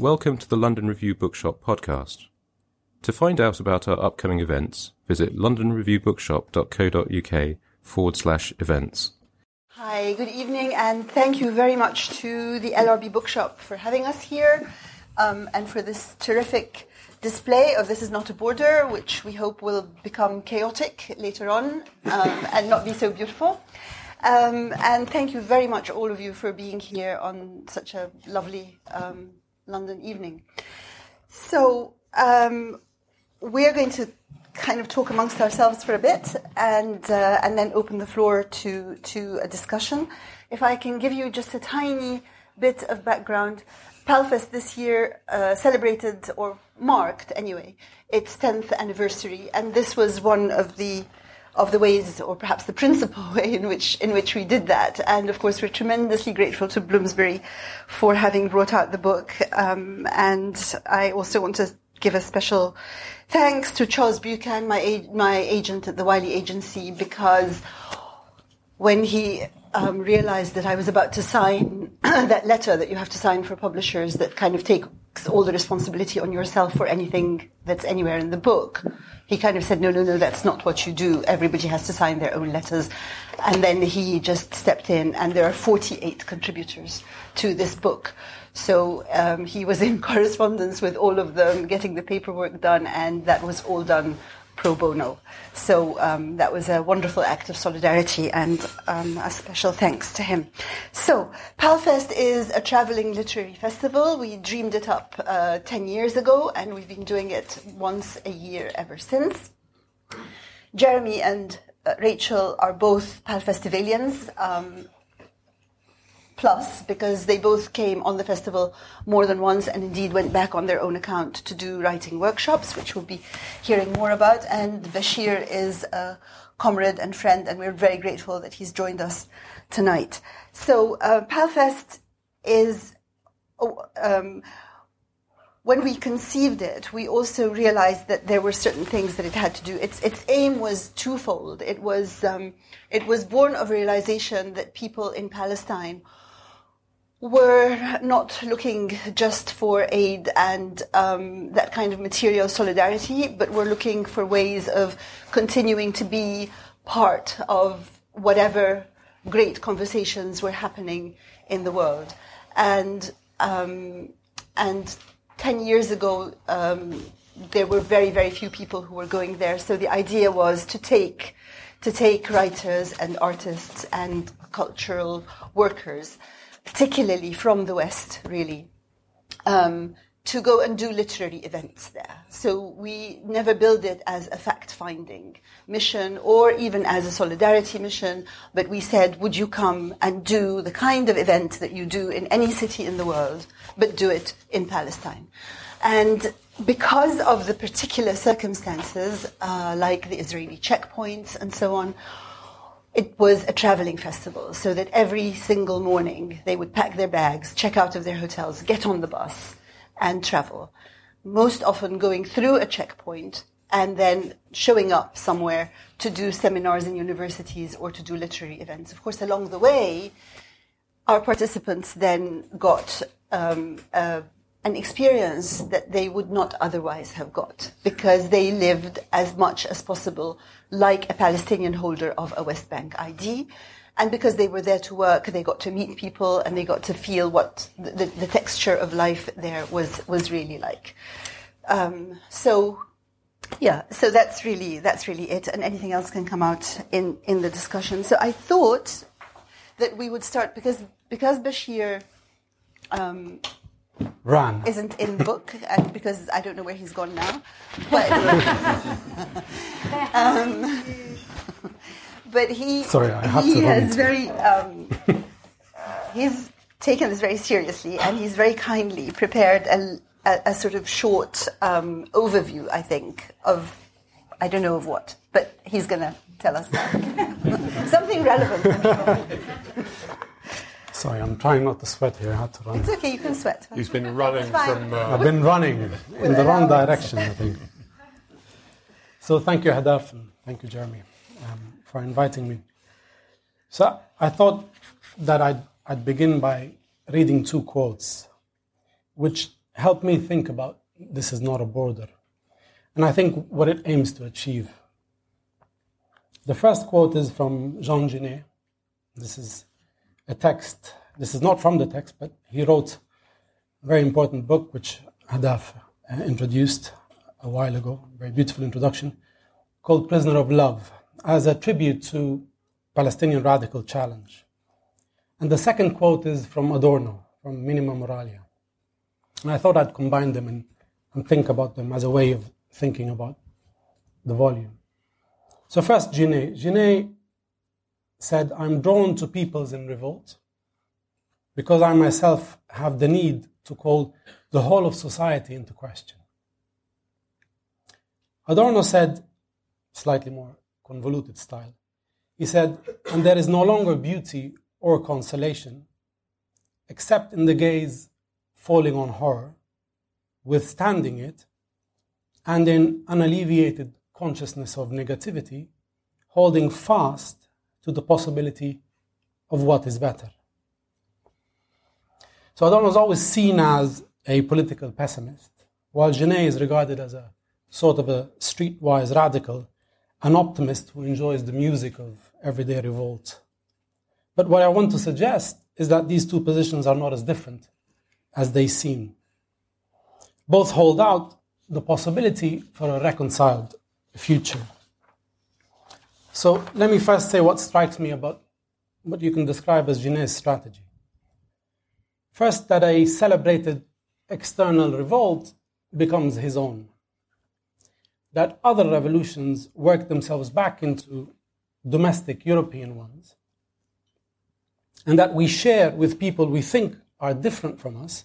Welcome to the London Review Bookshop podcast. To find out about our upcoming events, visit londonreviewbookshop.co.uk forward slash events. Hi, good evening, and thank you very much to the LRB Bookshop for having us here um, and for this terrific display of This Is Not a Border, which we hope will become chaotic later on um, and not be so beautiful. Um, and thank you very much, all of you, for being here on such a lovely um, London evening. So, um, we're going to kind of talk amongst ourselves for a bit and uh, and then open the floor to to a discussion. If I can give you just a tiny bit of background, Palfest this year uh, celebrated or marked anyway its 10th anniversary, and this was one of the of the ways, or perhaps the principal way in which in which we did that. And of course, we're tremendously grateful to Bloomsbury for having brought out the book. Um, and I also want to give a special thanks to Charles Buchan, my my agent at the Wylie Agency, because when he um, realized that I was about to sign that letter that you have to sign for publishers that kind of takes all the responsibility on yourself for anything that's anywhere in the book, he kind of said, no, no, no, that's not what you do. Everybody has to sign their own letters. And then he just stepped in, and there are 48 contributors to this book. So um, he was in correspondence with all of them, getting the paperwork done, and that was all done pro bono. So um, that was a wonderful act of solidarity and um, a special thanks to him. So Palfest is a traveling literary festival. We dreamed it up uh, 10 years ago and we've been doing it once a year ever since. Jeremy and uh, Rachel are both Palfestivalians. Um, plus because they both came on the festival more than once and indeed went back on their own account to do writing workshops, which we'll be hearing more about. And Bashir is a comrade and friend, and we're very grateful that he's joined us tonight. So, uh, Palfest is. Oh, um, when we conceived it, we also realized that there were certain things that it had to do. Its its aim was twofold. It was um, it was born of realization that people in Palestine were not looking just for aid and um, that kind of material solidarity, but were looking for ways of continuing to be part of whatever great conversations were happening in the world. And um, and ten years ago, um, there were very very few people who were going there. So the idea was to take to take writers and artists and cultural workers particularly from the West, really, um, to go and do literary events there. So we never build it as a fact-finding mission or even as a solidarity mission, but we said, would you come and do the kind of event that you do in any city in the world, but do it in Palestine? And because of the particular circumstances, uh, like the Israeli checkpoints and so on, it was a traveling festival, so that every single morning they would pack their bags, check out of their hotels, get on the bus, and travel. Most often going through a checkpoint and then showing up somewhere to do seminars in universities or to do literary events. Of course, along the way, our participants then got um, an experience that they would not otherwise have got because they lived as much as possible like a Palestinian holder of a West Bank ID. And because they were there to work, they got to meet people and they got to feel what the, the texture of life there was, was really like. Um, so, yeah, so that's really, that's really it. And anything else can come out in, in the discussion. So I thought that we would start because, because Bashir, um, Run. Isn't in the book, and because I don't know where he's gone now. But, um, but he, Sorry, I have he to has very, um, he's taken this very seriously, and he's very kindly prepared a, a, a sort of short um, overview, I think, of I don't know of what, but he's going to tell us that. Something relevant. Sorry, I'm trying not to sweat here. I had to run. It's okay, you can sweat. He's been running from. Uh, I've been running in the wrong direction, I think. So thank you, Ahdaf, and thank you, Jeremy, um, for inviting me. So I thought that I'd, I'd begin by reading two quotes, which helped me think about this is not a border, and I think what it aims to achieve. The first quote is from Jean Genet. This is a text. This is not from the text, but he wrote a very important book which Ahdaf uh, introduced a while ago, very beautiful introduction, called Prisoner of Love, as a tribute to Palestinian radical challenge. And the second quote is from Adorno, from Minima Moralia. And I thought I'd combine them and, and think about them as a way of thinking about the volume. So first, Genet. Genet said, I'm drawn to peoples in revolt because I myself have the need to call the whole of society into question. Adorno said, slightly more convoluted style, he said, and there is no longer beauty or consolation except in the gaze falling on horror, withstanding it, and in unalleviated consciousness of negativity, holding fast to the possibility of what is better. So Adorno is always seen as a political pessimist, while Genet is regarded as a sort of a streetwise radical, an optimist who enjoys the music of everyday revolt. But what I want to suggest is that these two positions are not as different as they seem. Both hold out the possibility for a reconciled future. So let me first say what strikes me about what you can describe as Genet's strategy. First, that a celebrated external revolt becomes his own. That other revolutions work themselves back into domestic European ones. And that we share with people we think are different from us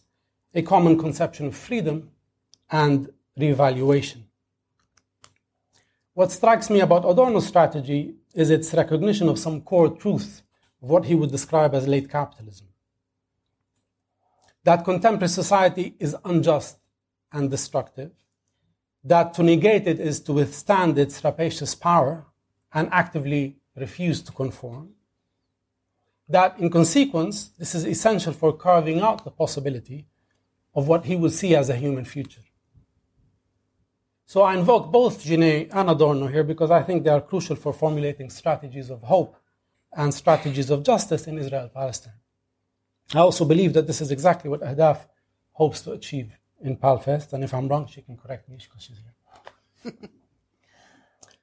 a common conception of freedom and reevaluation. What strikes me about Adorno's strategy is its recognition of some core truth of what he would describe as late capitalism. That contemporary society is unjust and destructive, that to negate it is to withstand its rapacious power and actively refuse to conform, that in consequence, this is essential for carving out the possibility of what he would see as a human future. So I invoke both Genet and Adorno here because I think they are crucial for formulating strategies of hope and strategies of justice in Israel Palestine. I also believe that this is exactly what Ahdaf hopes to achieve in Palfest, and if I'm wrong, she can correct me because she's here.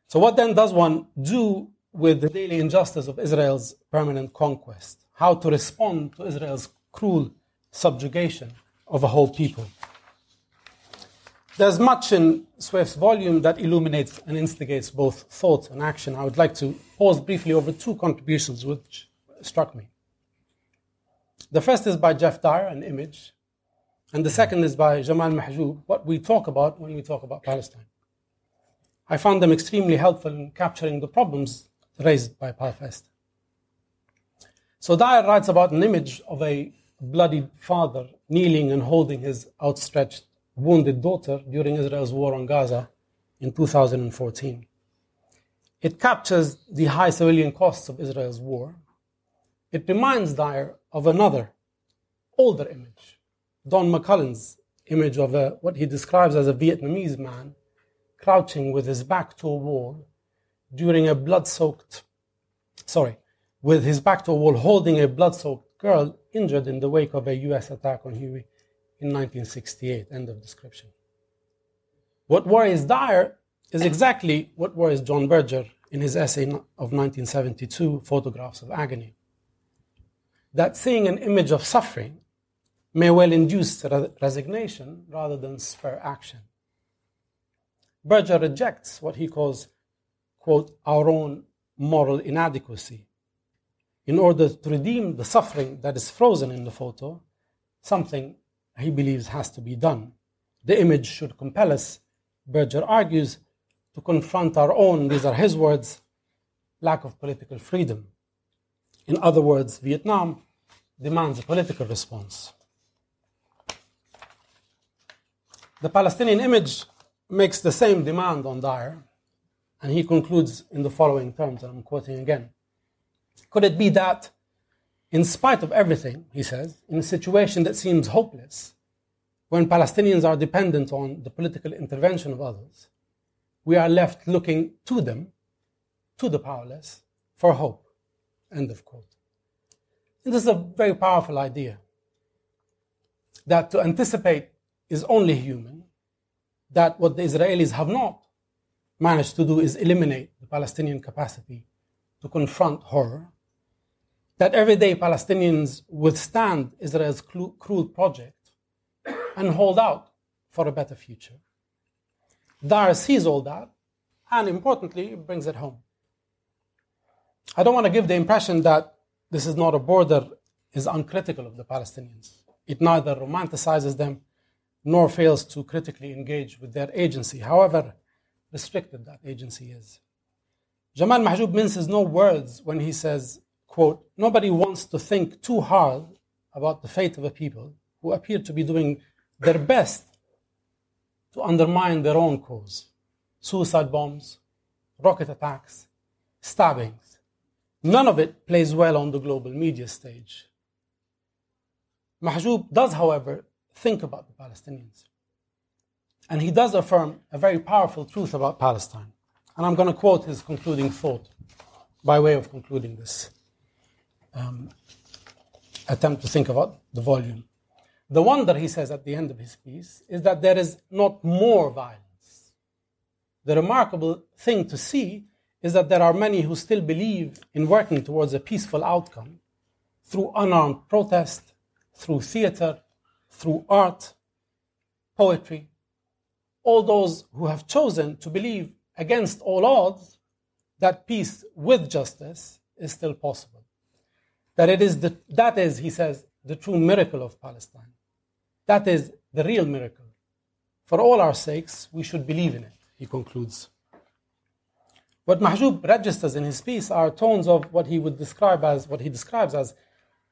so, what then does one do with the daily injustice of Israel's permanent conquest? How to respond to Israel's cruel subjugation of a whole people? There's much in Soueif's volume that illuminates and instigates both thought and action. I would like to pause briefly over two contributions which struck me. The first is by Geoff Dyer, an image, and the second is by Jamal Mahjoub, what we talk about when we talk about Palestine. I found them extremely helpful in capturing the problems raised by Palfest. So Dyer writes about an image of a bloodied father kneeling and holding his outstretched wounded daughter during Israel's war on Gaza in 2014. It captures the high civilian costs of Israel's war. It reminds Dyer of another, older image, Don McCullin's image of a, what he describes as a Vietnamese man crouching with his back to a wall during a blood soaked, sorry, with his back to a wall holding a blood soaked girl injured in the wake of a US attack on Hue in 1968. End of description. What worries Dyer is exactly what worries John Berger in his essay of 1972, Photographs of Agony. That seeing an image of suffering may well induce resignation rather than spur action. Berger rejects what he calls, quote, our own moral inadequacy. in order to redeem the suffering that is frozen in the photo, something he believes has to be done. The image should compel us, Berger argues, to confront our own, these are his words, lack of political freedom. In other words, Vietnam demands a political response. The Palestinian image makes the same demand on Dyer, and he concludes in the following terms, and I'm quoting again. Could it be that, in spite of everything, he says, in a situation that seems hopeless, when Palestinians are dependent on the political intervention of others, we are left looking to them, to the powerless, for hope. End of quote. And this is a very powerful idea that to anticipate is only human, that what the Israelis have not managed to do is eliminate the Palestinian capacity to confront horror, that everyday Palestinians withstand Israel's cruel project and hold out for a better future. Dyer sees all that and importantly brings it home. I don't want to give the impression that this is not a border is uncritical of the Palestinians. It neither romanticizes them nor fails to critically engage with their agency, however restricted that agency is. Jamal Mahjoub minces no words when he says, quote, Nobody wants to think too hard about the fate of a people who appear to be doing their best to undermine their own cause. Suicide bombs, rocket attacks, stabbings. None of it plays well on the global media stage. Mahjoub does, however, think about the Palestinians. And he does affirm a very powerful truth about Palestine. And I'm going to quote his concluding thought by way of concluding this um, attempt to think about the volume. The wonder, he says at the end of his piece, is that there is not more violence. The remarkable thing to see is that there are many who still believe in working towards a peaceful outcome through unarmed protest, through theater, through art, poetry. All those who have chosen to believe against all odds that peace with justice is still possible. That it is the, that is, he says, the true miracle of Palestine. That is the real miracle. For all our sakes, we should believe in it, he concludes. What Mahjoub registers in his piece are tones of what he would describe as what he describes as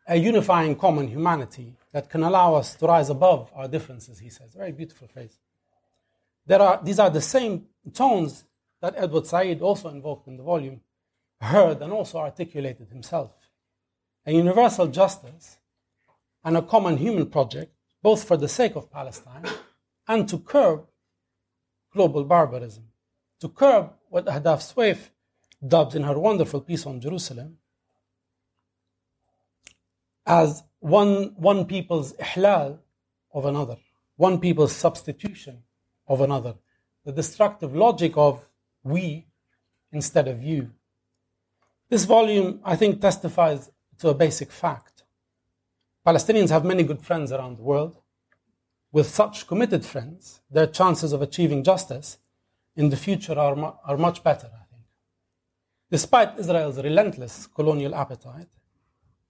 a unifying common humanity that can allow us to rise above our differences, he says. Very beautiful phrase. There are, these are the same tones that Edward Said, also invoked in the volume, heard and also articulated himself. A universal justice and a common human project both for the sake of Palestine and to curb global barbarism, to curb what Ahdaf Soueif dubbed in her wonderful piece on Jerusalem as one, one people's ihlal of another, one people's substitution of another, the destructive logic of we instead of you. This volume, I think, testifies to a basic fact. Palestinians have many good friends around the world. With such committed friends, their chances of achieving justice in the future are, mu- are much better, I think. Despite Israel's relentless colonial appetite,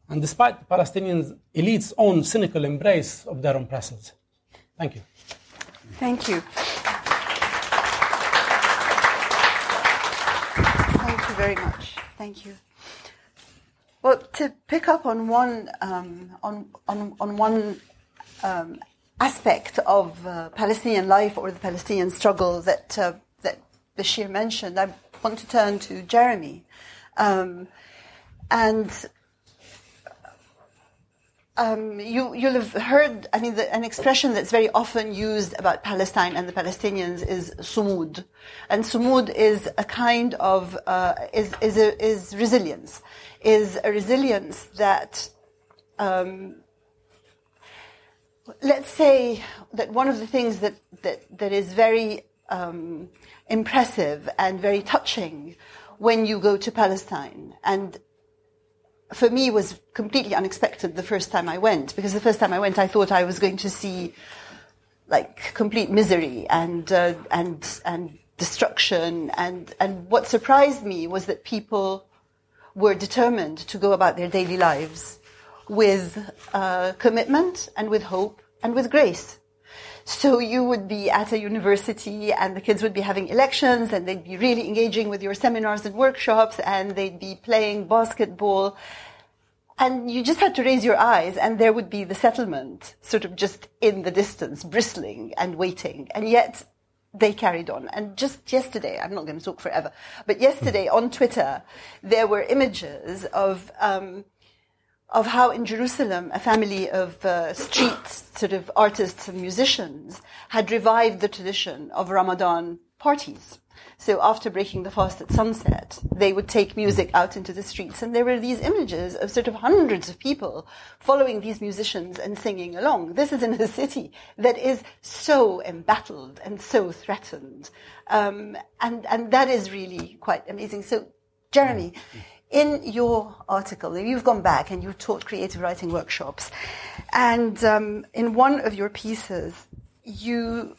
and despite the Palestinian elite's own cynical embrace of their oppressors. Thank you. Thank you. Thank you very much. Thank you. Well, to pick up on one um, on, on, on one um, aspect of uh, Palestinian life or the Palestinian struggle that uh, that Bashir mentioned, I want to turn to Jeremy, um, and um, you, you'll have heard, I mean, the, an expression that's very often used about Palestine and the Palestinians is sumud. And sumud is a kind of, uh, is, is, a, is resilience. Is a resilience that, um, let's say that one of the things that, that, that is very um, impressive and very touching when you go to Palestine and for me was completely unexpected the first time I went because the first time I went I thought I was going to see like complete misery and uh, and and destruction and and what surprised me was that people were determined to go about their daily lives with uh, commitment and with hope and with grace. So you would be at a university and the kids would be having elections and they'd be really engaging with your seminars and workshops and they'd be playing basketball. And you just had to raise your eyes and there would be the settlement sort of just in the distance, bristling and waiting. And yet they carried on. And just yesterday, I'm not going to talk forever, but yesterday on Twitter, there were images of, um, of how in Jerusalem a family of uh, street sort of artists and musicians had revived the tradition of Ramadan parties. So after breaking the fast at sunset, they would take music out into the streets and there were these images of sort of hundreds of people following these musicians and singing along. This is in a city that is so embattled and so threatened. Um, and, and that is really quite amazing. So Jeremy, in your article, you've gone back and you've taught creative writing workshops. And um, in one of your pieces, you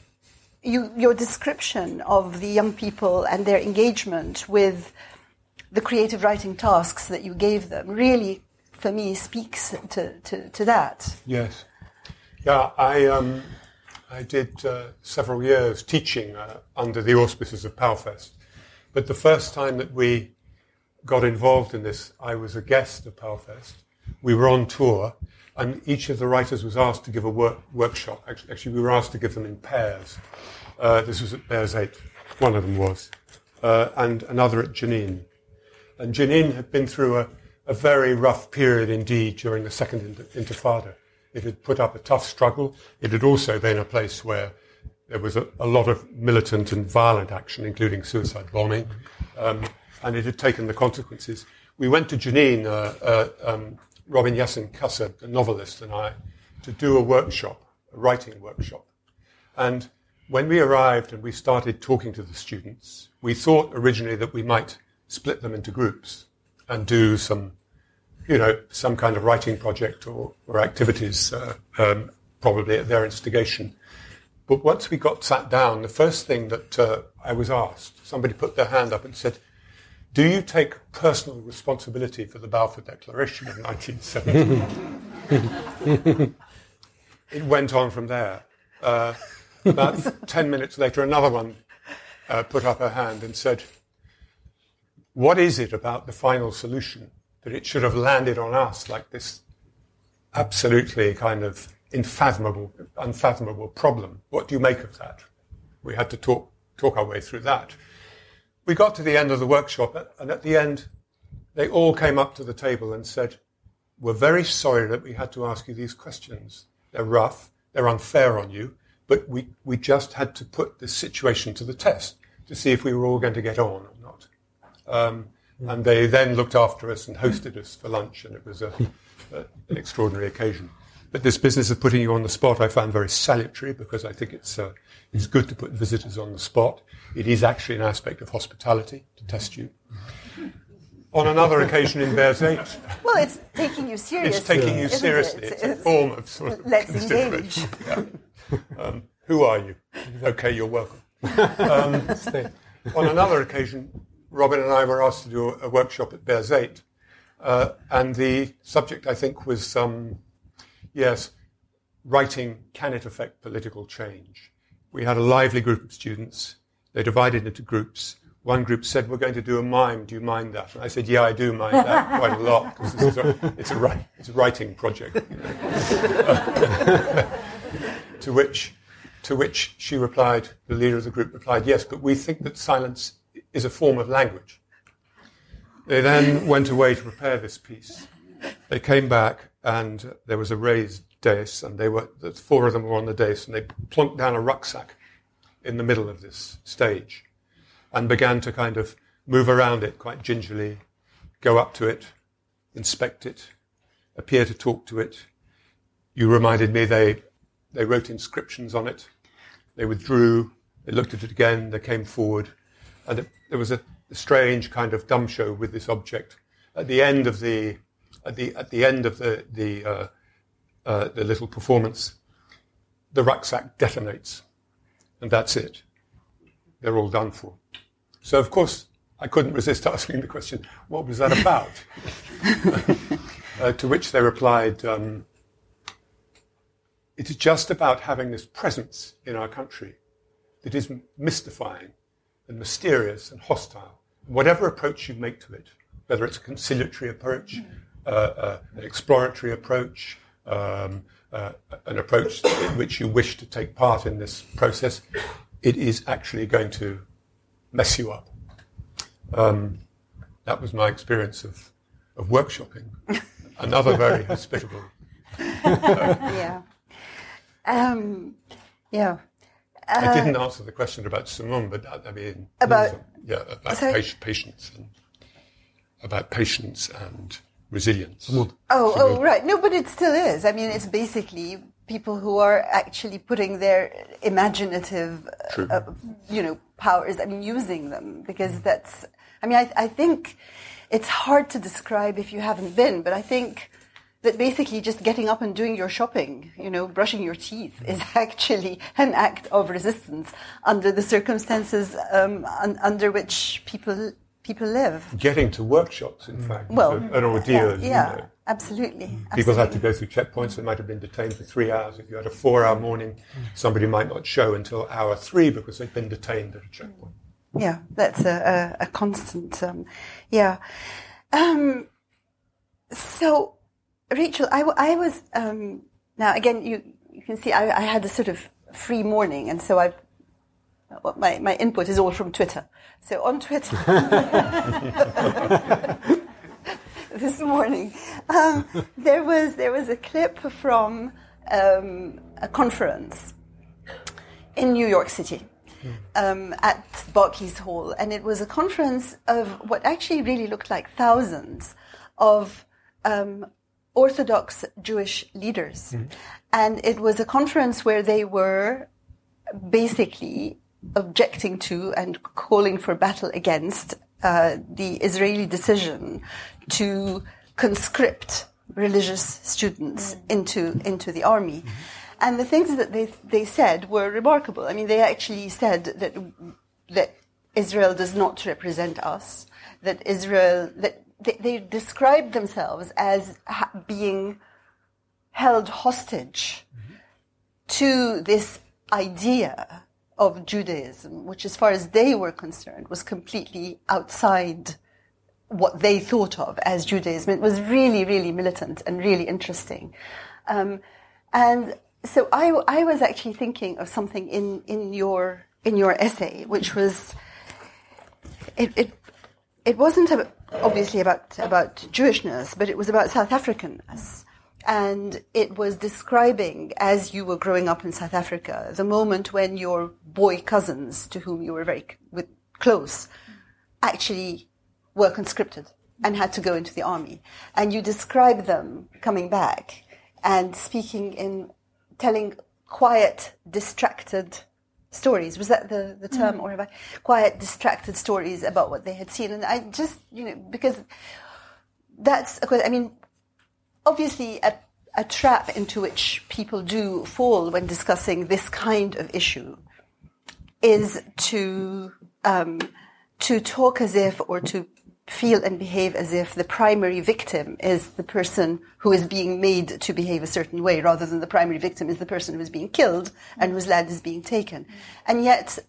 you, your description of the young people and their engagement with the creative writing tasks that you gave them really, for me, speaks to, to, to that. Yes. Yeah, I, um, I did uh, several years teaching uh, under the auspices of PALFest. But the first time that we got involved in this, I was a guest of PALFest. We were on tour, and each of the writers was asked to give a work, workshop. Actually, actually, we were asked to give them in pairs. Uh, this was at Birzeit, one of them was, uh, and another at Jenin. And Jenin had been through a, a very rough period indeed during the Second Intifada. It had put up a tough struggle. It had also been a place where there was a, a lot of militant and violent action, including suicide bombing, um, and it had taken the consequences. We went to Jenin, uh, uh, um, Robin Yassin Kassab, the novelist, and I, to do a workshop, a writing workshop. And when we arrived and we started talking to the students, we thought originally that we might split them into groups and do some, you know, some kind of writing project or, or activities, uh, um, probably at their instigation. But once we got sat down, the first thing that uh, I was asked, somebody put their hand up and said, do you take personal responsibility for the Balfour Declaration of 1970? it went on from there. Uh, about 10 minutes later, another one uh, put up her hand and said, What is it about the final solution that it should have landed on us like this absolutely kind of unfathomable, unfathomable problem? What do you make of that? We had to talk, talk our way through that. We got to the end of the workshop, and at the end, they all came up to the table and said, We're very sorry that we had to ask you these questions. They're rough, they're unfair on you, but we, we just had to put the situation to the test to see if we were all going to get on or not. Um, and they then looked after us and hosted us for lunch, and it was a, a, an extraordinary occasion. But this business of putting you on the spot I found very salutary because I think it's, uh, it's good to put visitors on the spot. It is actually an aspect of hospitality to test you. On another occasion in Birzeit. Well, it's taking you seriously. It's taking you seriously. It? It's, it's, a form of sort of let's engage. Yeah. Um, who are you? Okay, you're welcome. Um, on another occasion, Robin and I were asked to do a, workshop at Birzeit, uh, and the subject, I think, was um, yes, writing can it affect political change? We had a lively group of students. They divided into groups. One group said, "We're going to do a mime. Do you mind that?" And I said, "Yeah, I do mind that quite a lot because it's a, it's a writing project." You know? To which, to which she replied, the leader of the group replied, yes, but we think that silence is a form of language. They then went away to prepare this piece. They came back and there was a raised dais and they were, the four of them were on the dais and they plunked down a rucksack in the middle of this stage and began to kind of move around it quite gingerly, go up to it, inspect it, appear to talk to it. You reminded me they they wrote inscriptions on it. They withdrew. They looked at it again. They came forward. And it, there was a, a, strange kind of dumb show with this object. At the end of the, at the, at the end of the, the, uh, uh, the little performance, the rucksack detonates. And that's it. They're all done for. So, of course, I couldn't resist asking the question, what was that about? uh, to which they replied, um, it is just about having this presence in our country that is mystifying and mysterious and hostile. Whatever approach you make to it, whether it's a conciliatory approach, uh, uh, an exploratory approach, um, uh, an approach in which you wish to take part in this process, it is actually going to mess you up. Um, that was my experience of, of workshopping. Another very hospitable. yeah. Um, yeah. Uh, I didn't answer the question about sumud, but I mean, about yeah, about patience and about patience and resilience. Oh, oh, right. No, but it still is. I mean, it's basically people who are actually putting their imaginative, uh, you know, powers. I mean, using them because that's. I mean, I, I think it's hard to describe if you haven't been, but I think that basically just getting up and doing your shopping, you know, brushing your teeth is actually an act of resistance under the circumstances um, un- under which people people live. Getting to workshops, in fact, well, an ordeal. Yeah, yeah you know. absolutely. People absolutely. had to go through checkpoints. They might have been detained for three hours. If you had a four-hour morning, somebody might not show until hour three because they've been detained at a checkpoint. Yeah, that's a, a, a constant. Um, yeah. Um, so, Rachel, I, I was um, now again. You you can see I, I had a sort of free morning, and so I've my, my input is all from Twitter. So on Twitter, this morning, um, there was there was a clip from um, a conference in New York City um, at Barclays Hall, and it was a conference of what actually really looked like thousands of um, Orthodox Jewish leaders, mm-hmm. and it was a conference where they were basically objecting to and calling for battle against uh, the Israeli decision to conscript religious students into into the army. And the things that they they said were remarkable. I mean, they actually said that that Israel does not represent us. That Israel that they, they described themselves as ha- being held hostage mm-hmm. to this idea of Judaism, which, as far as they were concerned, was completely outside what they thought of as Judaism. It was really, really militant and really interesting. Um, and so I, I was actually thinking of something in, in your in your essay, which was it it, it wasn't obviously about about Jewishness, but it was about South Africanness and it was describing as you were growing up in South Africa the moment when your boy cousins, to whom you were very with, close, actually were conscripted and had to go into the army, and you describe them coming back and speaking in telling quiet, distracted stories. Was that the, the term, mm. or have I quiet, distracted stories about what they had seen? And I just, you know, because that's, I mean, obviously a, a trap into which people do fall when discussing this kind of issue is to um, to talk as if or to feel and behave as if the primary victim is the person who is being made to behave a certain way rather than the primary victim is the person who is being killed and whose land is being taken. And yet,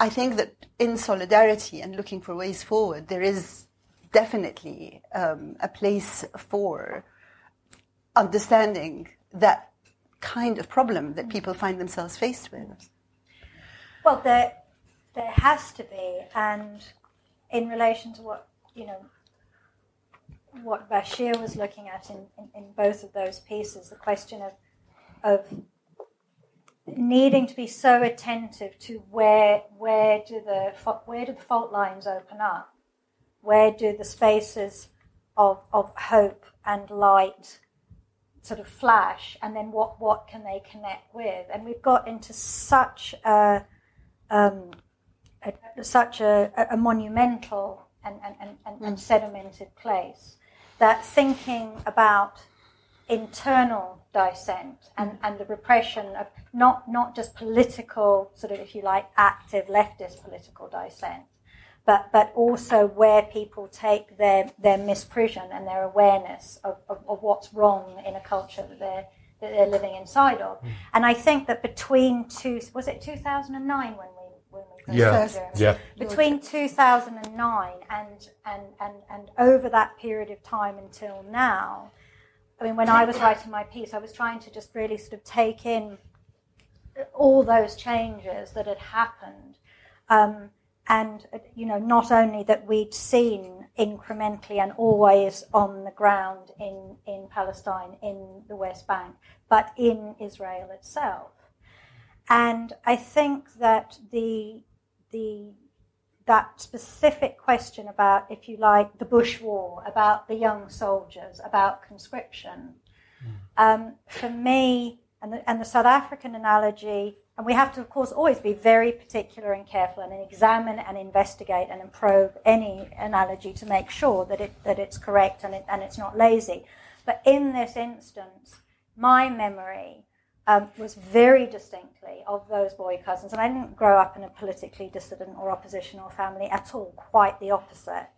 I think that in solidarity and looking for ways forward, there is definitely um, a place for understanding that kind of problem that people find themselves faced with? Well, there, there has to be, and in relation to what you know, what Bashir was looking at in, in, in both of those pieces, the question of of needing to be so attentive to where where do the where do the fault lines open up, where do the spaces of of hope and light sort of flash, and then what what can they connect with? And we've got into such a, um, a such a, a, monumental and, and, and, and, and sedimented place that thinking about internal dissent and, and the repression of not, not just political, sort of, if you like, active leftist political dissent, but but also where people take their their misprision and their awareness of, of, of what's wrong in a culture that they're that they're living inside of. Mm. And I think that between two was it 2009 when we when we yeah yeah between 2009 and and and and over that period of time until now. I mean, when I was writing my piece, I was trying to just really sort of take in all those changes that had happened. Um, and you know not only that we'd seen incrementally and always on the ground in, in Palestine, in the West Bank, but in Israel itself. And I think that the the that specific question about, if you like, the Bush War, about the young soldiers, about conscription, mm. um, for me, and the, and the South African analogy and we have to, of course, always be very particular and careful and examine and investigate and probe any analogy to make sure that, it, that it's correct and, it, and it's not lazy. But in this instance, my memory um, was very distinctly of those boy cousins. And I didn't grow up in a politically dissident or oppositional family at all, quite the opposite.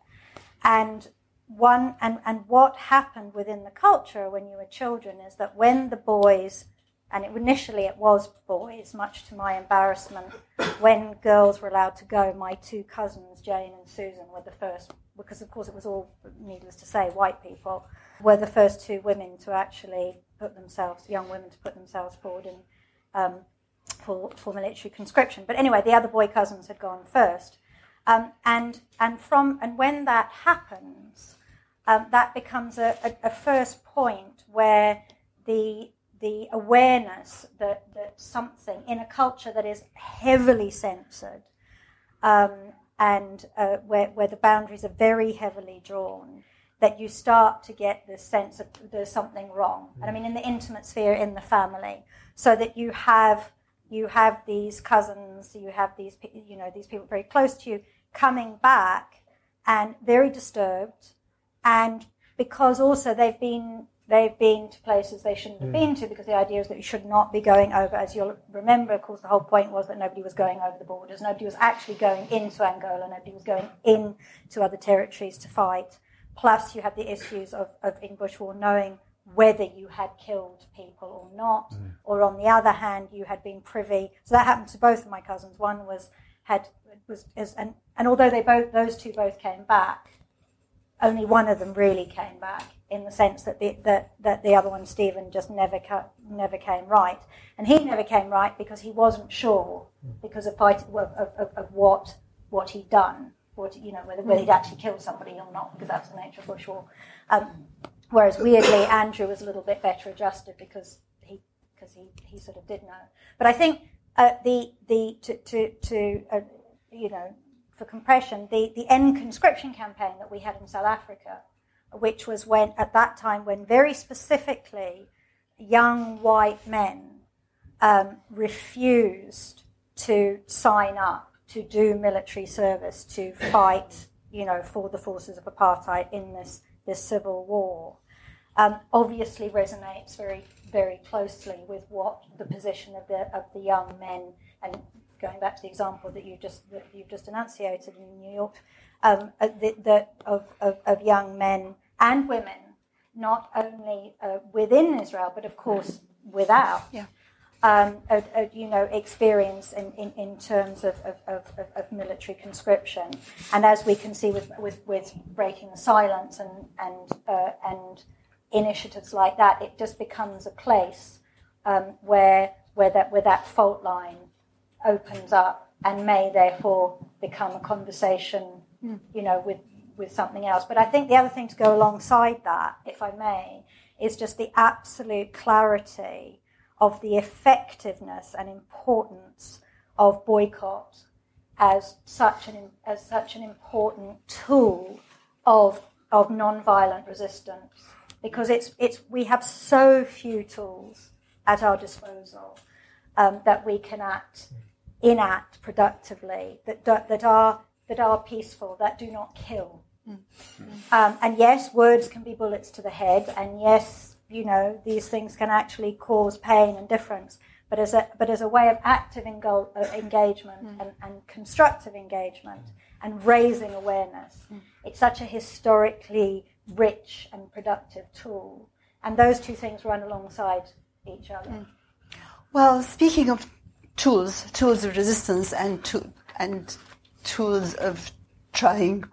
And one and, and what happened within the culture when you were children is that when the boys and it, initially it was boys, much to my embarrassment. When girls were allowed to go, my two cousins, Jane and Susan, were the first, because of course it was all, needless to say, white people, were the first two women to actually put themselves, young women to put themselves forward in, um, for, for military conscription. But anyway, the other boy cousins had gone first. Um, and, and, from, and when that happens, um, that becomes a, a, a first point where the the awareness that, that something in a culture that is heavily censored um, and uh, where, where the boundaries are very heavily drawn, that you start to get this sense of there's something wrong. And I mean, in the intimate sphere, in the family, so that you have you have these cousins, you have these you know these people very close to you coming back and very disturbed, and because also they've been they've been to places they shouldn't have mm. been to because the idea is that you should not be going over. As you'll remember, of course, the whole point was that nobody was going over the borders. Nobody was actually going into Angola. Nobody was going into other territories to fight. Plus, you had the issues of, of in Bush War knowing whether you had killed people or not, mm. or on the other hand, you had been privy. So that happened to both of my cousins. One was had was is, and and although they both those two both came back, only one of them really came back in the sense that the, that, that the other one, Stephen, just never, ca- never came right. And he never came right because he wasn't sure because of, fight, of, of, of what, what he'd done, what, you know, whether, whether he'd actually killed somebody or not, because that's the nature of Bush War. Um, whereas weirdly, Andrew was a little bit better adjusted because he, because he, he sort of did know. But I think uh, the, the, to, to, to uh, you know, for compression, the, the end conscription campaign that we had in South Africa, which was when, at that time, when very specifically young white men um, refused to sign up to do military service to fight, you know, for the forces of apartheid in this, this civil war, um, obviously resonates very, very closely with what the position of the, of the young men and going back to the example that you just that you've just enunciated in New York, um, the, the, of, of, of, young men and women, not only uh, within Israel but of course without. Yeah. Um, a, a, you know, experience in, in, in terms of, of, of, of, military conscription, and as we can see with, with, with breaking the silence and and uh, and initiatives like that, it just becomes a place um, where where that where that fault line opens up and may therefore become a conversation, you know, with, with something else. But I think the other thing to go alongside that, if I may, is just the absolute clarity of the effectiveness and importance of boycott as such an as such an important tool of of non-violent resistance because it's it's we have so few tools at our disposal um, that we can act enact productively, that, that, are, that are peaceful, that do not kill. Mm. Um, and yes, words can be bullets to the head, and yes, you know, these things can actually cause pain and difference. but as a but as a way of active engol- uh, engagement mm. and, and constructive engagement and raising awareness. Mm. It's such a historically rich and productive tool, and those two things run alongside each other. Mm. Well, speaking of tools, tools of resistance, and to, and tools of trying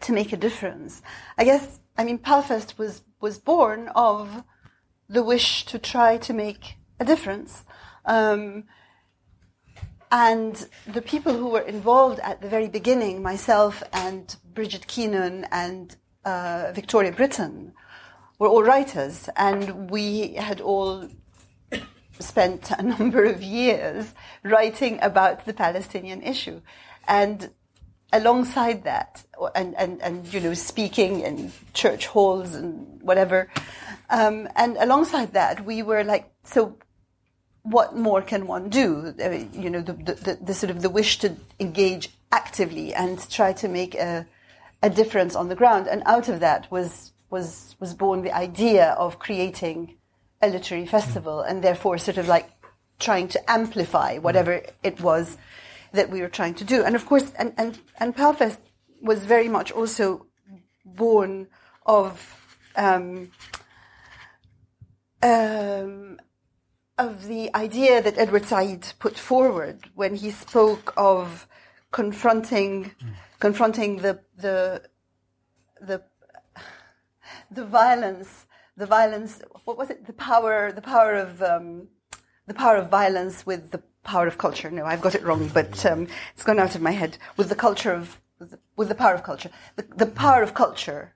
to make a difference, I guess I mean Palfest was was born of the wish to try to make a difference. Um, and the people who were involved at the very beginning, myself and Brigid Keenan and uh, Victoria Brittain, were all writers, and we had all spent a number of years writing about the Palestinian issue. And alongside that, and, and, and you know, speaking in church halls and whatever, um, and alongside that, we were like, so what more can one do? you know, the, the, the, sort of the wish to engage actively and try to make a, a difference on the ground. And out of that was, was, was born the idea of creating a literary festival and therefore sort of like trying to amplify whatever it was that we were trying to do. And of course, and, and, and Palfest was very much also born of, um, um, of the idea that Edward Said put forward when he spoke of confronting confronting the the the the violence the violence what was it the power the power of um, the power of violence with the power of culture. No I've got it wrong but um, it's gone out of my head. With the culture of with the, with the power of culture. The, the power of culture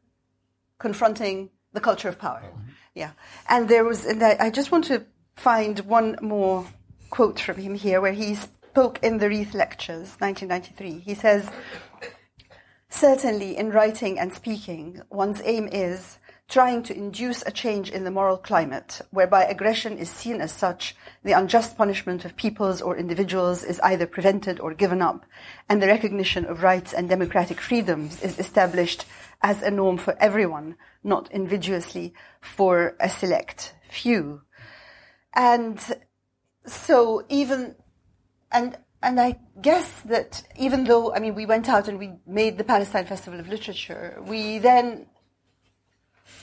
confronting the culture of power. Mm-hmm. yeah. And there was and I, I just want to find one more quote from him here where he spoke in the Reith Lectures, 1993. He says, Certainly, in writing and speaking, one's aim is trying to induce a change in the moral climate, whereby aggression is seen as such, the unjust punishment of peoples or individuals is either prevented or given up, and the recognition of rights and democratic freedoms is established as a norm for everyone, not invidiously for a select few. And so even, and, and I guess that even though, I mean, we went out and we made the Palestine Festival of Literature, we then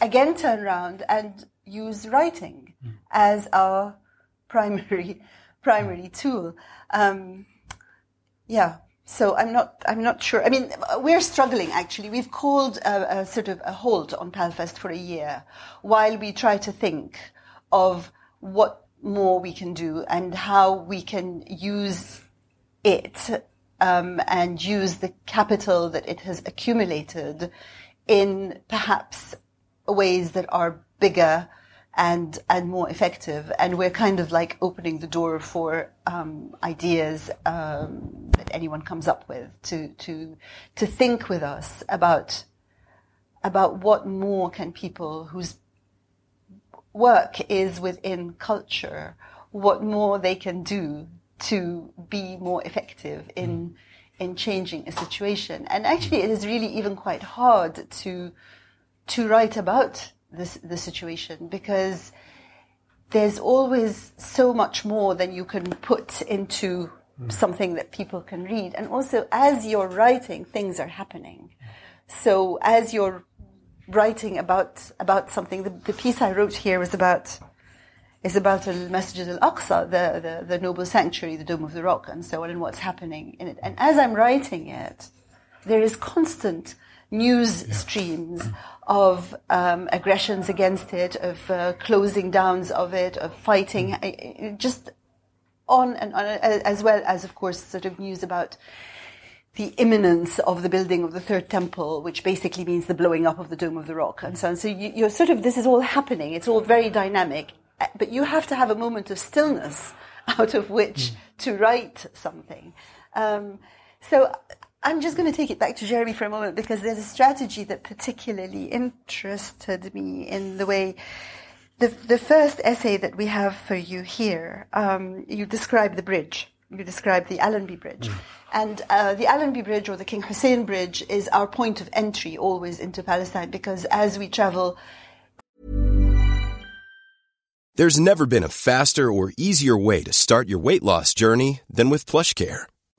again turn around and use writing mm. as our primary, primary tool. Um, yeah. So I'm not, I'm not sure. I mean, we're struggling actually. We've called a, a sort of a halt on Palfest for a year while we try to think of what more we can do and how we can use it um, and use the capital that it has accumulated in perhaps ways that are bigger and and more effective. And we're kind of like opening the door for um, ideas um, that anyone comes up with to to to think with us about about what more can people whose work is within culture, what more they can do to be more effective in mm. in changing a situation. And actually, it is really even quite hard to to write about this the situation because there's always so much more than you can put into mm. something that people can read. And also, as you're writing, things are happening. So as you're writing about about something. The, the, piece I wrote here was about is about the Masjid al-Aqsa, the, the, the noble sanctuary, the Dome of the Rock, and so on, and what's happening in it. And as I'm writing it, there is constant news yeah. streams of um, aggressions against it, of uh, closing downs of it, of fighting, mm. just on and on, as well as, of course, sort of news about the imminence of the building of the third temple, which basically means the blowing up of the Dome of the Rock and so on. So you, are sort of, this is all happening. It's all very dynamic, uh, but you have to have a moment of stillness out of which mm. to write something. Um, so I'm just going to take it back to Jeremy for a moment because there's a strategy that particularly interested me in the way the, the first essay that we have for you here, um, you describe the bridge you describe the Allenby Bridge. Mm. And uh, the Allenby Bridge or the King Hussein Bridge is our point of entry always into Palestine because as we travel. There's never been a faster or easier way to start your weight loss journey than with PlushCare.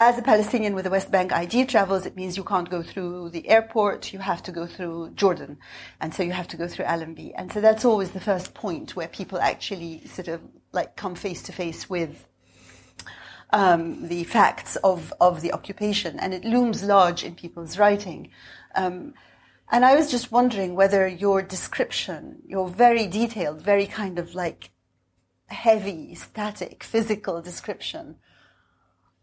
As a Palestinian with a West Bank ID travels, it means you can't go through the airport, you have to go through Jordan. And so you have to go through Allenby. And so that's always the first point where people actually sort of like come face to face with um, the facts of, of the occupation. And it looms large in people's writing. Um, and I was just wondering whether your description, your very detailed, very kind of like heavy, static, physical description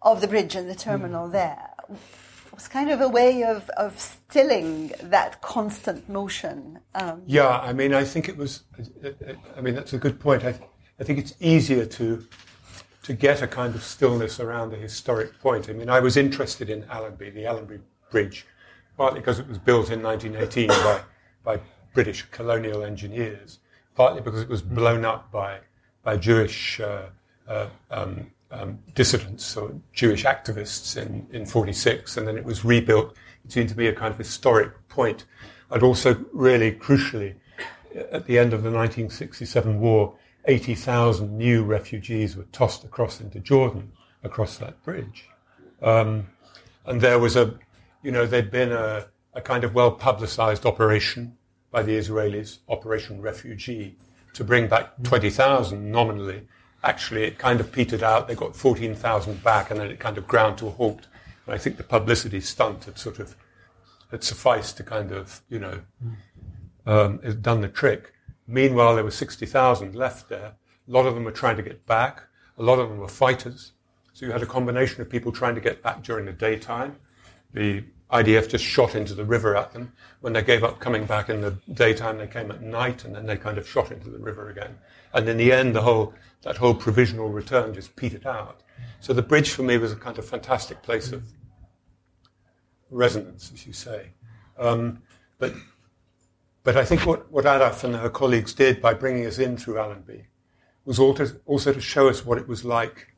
of the bridge and the terminal mm. there was kind of a way of, of stilling that constant motion. Um, yeah, I mean, I think it was, I mean, that's a good point. I, I think it's easier to, to get a kind of stillness around a historic point. I mean, I was interested in Allenby, the Allenby Bridge, partly because it was built in 1918 by, by British colonial engineers, partly because it was blown up by, by Jewish uh, uh, um, um, dissidents or Jewish activists in, in 46, and then it was rebuilt. It seemed to be a kind of historic point. And also, really crucially, at the end of the 1967 war, 80,000 new refugees were tossed across into Jordan, across that bridge. Um, and there was a you know, there'd been a, a kind of well publicized operation by the Israelis, Operation Refugee, to bring back 20,000 nominally. Actually, it kind of petered out. They got 14,000 back, and then it kind of ground to a halt. And I think the publicity stunt had sort of had sufficed to kind of, you know, um, had done the trick. Meanwhile, there were 60,000 left there. A lot of them were trying to get back. A lot of them were fighters. So you had a combination of people trying to get back during the daytime the IDF just shot into the river at them. When they gave up coming back in the daytime, they came at night, and then they kind of shot into the river again. And in the end, the whole that whole provisional return just petered out. So the bridge for me was a kind of fantastic place of resonance, as you say. Um, but but I think what, what Ahdaf and her colleagues did by bringing us in through Allenby was also to show us what it was like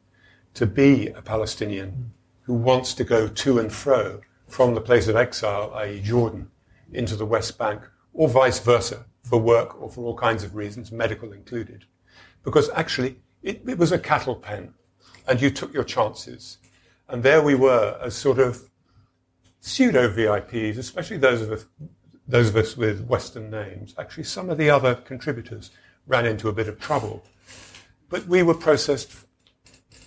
to be a Palestinian who wants to go to and fro from the place of exile, i.e., Jordan, into the West Bank, or vice versa, for work or for all kinds of reasons, medical included. Because actually, it, it was a cattle pen, and you took your chances. And there we were, as sort of pseudo VIPs, especially those of us, those of us with Western names. Actually, some of the other contributors ran into a bit of trouble. But we were processed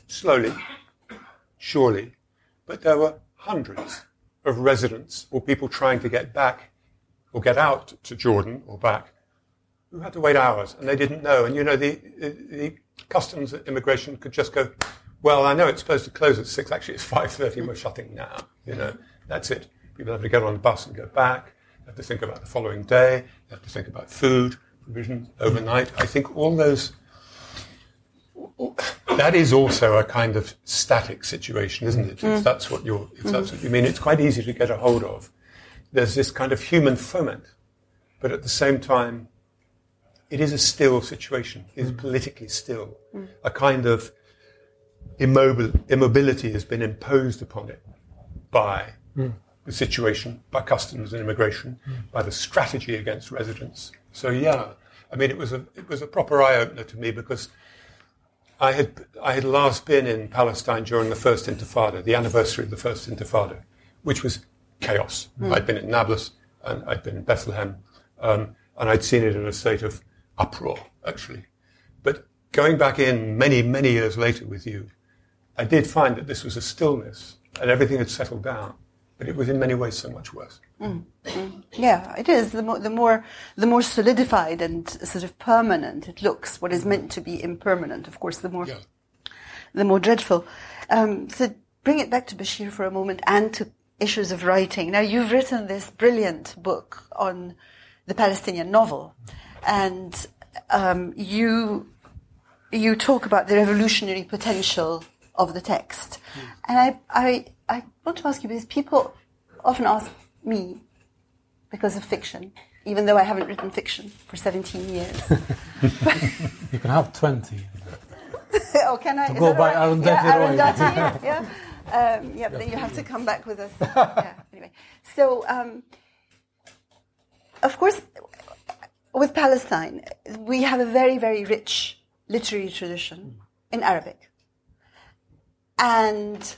slowly, surely, but there were hundreds of residents or people trying to get back or get out to Jordan or back who had to wait hours and they didn't know. And you know, the, the customs immigration could just go, well, I know it's supposed to close at six. Actually, it's 5.30 and we're shutting now. You know, that's it. People have to get on the bus and go back. They have to think about the following day. They have to think about food, provisions overnight. I think all those that is also a kind of static situation, isn't it? Mm. If that's what you're, if that's what you mean, it's quite easy to get a hold of. There's this kind of human foment, but at the same time, it is a still situation. It is mm. politically still. Mm. A kind of immobile, immobility has been imposed upon it by mm. the situation, by customs and immigration, mm. by the strategy against residents. So yeah, I mean, it was a it was a proper eye opener to me because I had, I had last been in Palestine during the First Intifada, the anniversary of the First Intifada, which was chaos. Mm. I'd been at Nablus and I'd been in Bethlehem, um, and I'd seen it in a state of uproar, actually. But going back in many, many years later with you, I did find that this was a stillness and everything had settled down but it was in many ways so much worse. Mm, mm. Yeah, it is. The more, the more, the more solidified and sort of permanent it looks, what is meant to be impermanent, of course, the more, yeah. the more dreadful. Um, so bring it back to Bashir for a moment and to issues of writing. Now, you've written this brilliant book on the Palestinian novel, and um, you you talk about the revolutionary potential of the text. And I, I, I want to ask you because people often ask me because of fiction, even though I haven't written fiction for 17 years. You can have 20. oh, can I? To Is go that by right? Arundhati yeah, Roy. Arundhati, yeah. Um, yeah, but then you have to come back with us. Yeah, anyway. So, um, of course, with Palestine, we have a very, very rich literary tradition in Arabic. And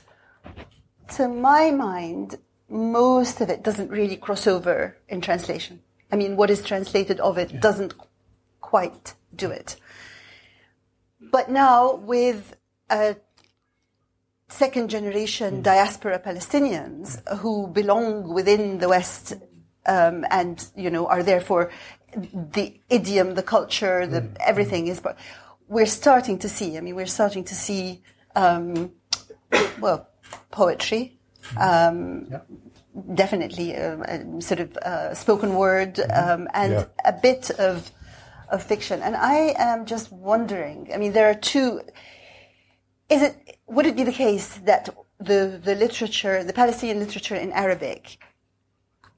to my mind, most of it doesn't really cross over in translation. I mean, what is translated of it doesn't quite do it. But now, with a second generation diaspora Palestinians who belong within the West um, and you know are therefore the idiom, the culture, the everything is. But we're starting to see. I mean, we're starting to see um, well poetry. Um, Definitely, um, a sort of uh, spoken word um, and Yeah. a bit of of fiction. And I am just wondering. I mean, there are two is it would it be the case that the the literature, the Palestinian literature in Arabic,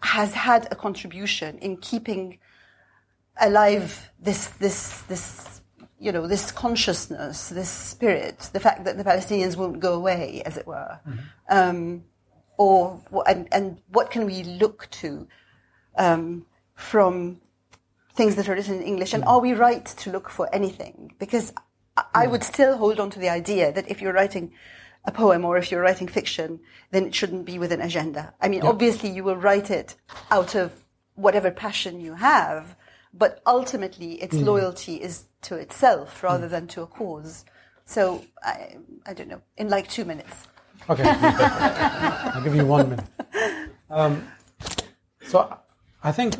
has had a contribution in keeping alive this this this you know this consciousness, this spirit, the fact that the Palestinians won't go away, as it were, um, or and, and what can we look to um, from things that are written in English, and are we right to look for anything? Because I- would hmm. still hold on to the idea that if you're writing a poem or if you're writing fiction, then it shouldn't be with an agenda. I mean, obviously you will write it out of whatever passion you have, but ultimately its hmm. loyalty is to itself hmm. rather than to a cause. So I, I don't know. In like two minutes. Okay. I'll give you one minute. Um, so I think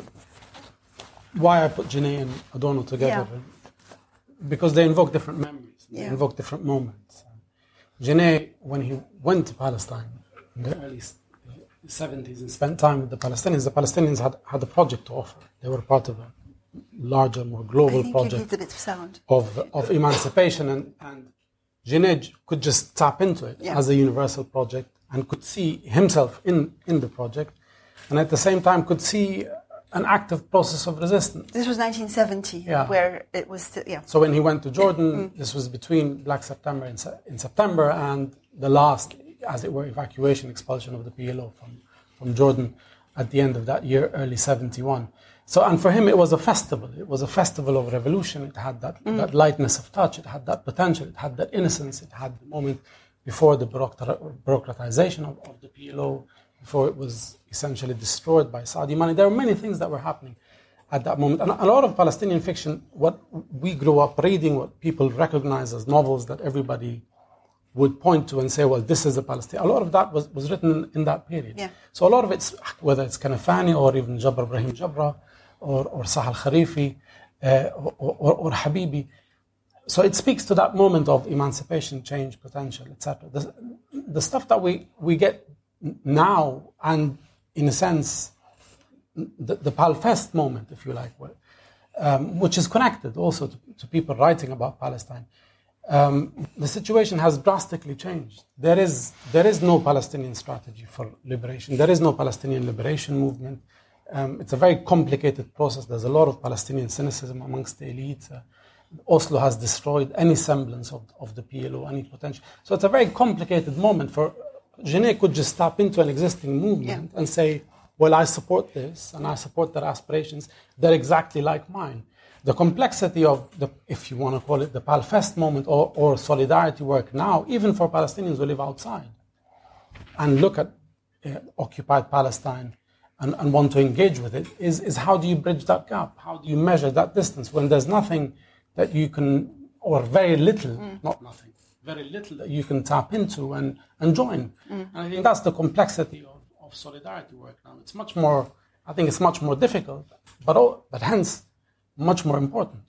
why I put Genet and Adorno together, because they invoke different memories, they Yeah. invoke different moments. Genet, when he went to Palestine in the early 70s and spent time with the Palestinians, the Palestinians had, had a project to offer. They were part of a larger, more global project of of, of emancipation and, and Genet could just tap into it Yeah. as a universal project and could see himself in, in the project and at the same time could see an active process of resistance. This was 1970, Yeah. where it was, still, yeah. So when he went to Jordan, mm-hmm. this was between Black September in, in September and the last, as it were, evacuation, expulsion of the PLO from, from Jordan at the end of that year, early 71. So, and for him, it was a festival. It was a festival of revolution. It had that, mm-hmm. that lightness of touch. It had that potential. It had that innocence. It had the moment before the bureaucratization of, of the PLO, before it was essentially destroyed by Saudi money. There were many things that were happening at that moment. And a lot of Palestinian fiction, what we grew up reading, what people recognize as novels that everybody would point to and say, well, this is a Palestinian. A lot of that was, was written in that period. Yeah. So a lot of it's, whether it's Kanafani or even Jabra Ibrahim Jabra or, or Sahar Khalifeh uh, or, or, or Habibi. So it speaks to that moment of emancipation, change, potential, etc. The, the stuff that we, we get now, and in a sense, the, the Palfest moment, if you like, um, which is connected also to, to people writing about Palestine. Um, the situation has drastically changed. There is, there is no Palestinian strategy for liberation. There is no Palestinian liberation movement. Um, it's a very complicated process. There's a lot of Palestinian cynicism amongst the elite. Uh, Oslo has destroyed any semblance of, of the PLO, any potential. So it's a very complicated moment for Genet could just tap into an existing movement and say, well, I support this and I support their aspirations. They're exactly like mine. The complexity of the, if you want to call it the Palfest moment or, or solidarity work now, even for Palestinians who live outside and look at uh, occupied Palestine and, and want to engage with it, is, is how do you bridge that gap? How do you measure that distance when there's nothing that you can, or very little, not nothing, very little that you can tap into and, and join? Mm. And I think that's the complexity of, of solidarity work now. It's much more, I think it's much more difficult, but, all, but hence much more important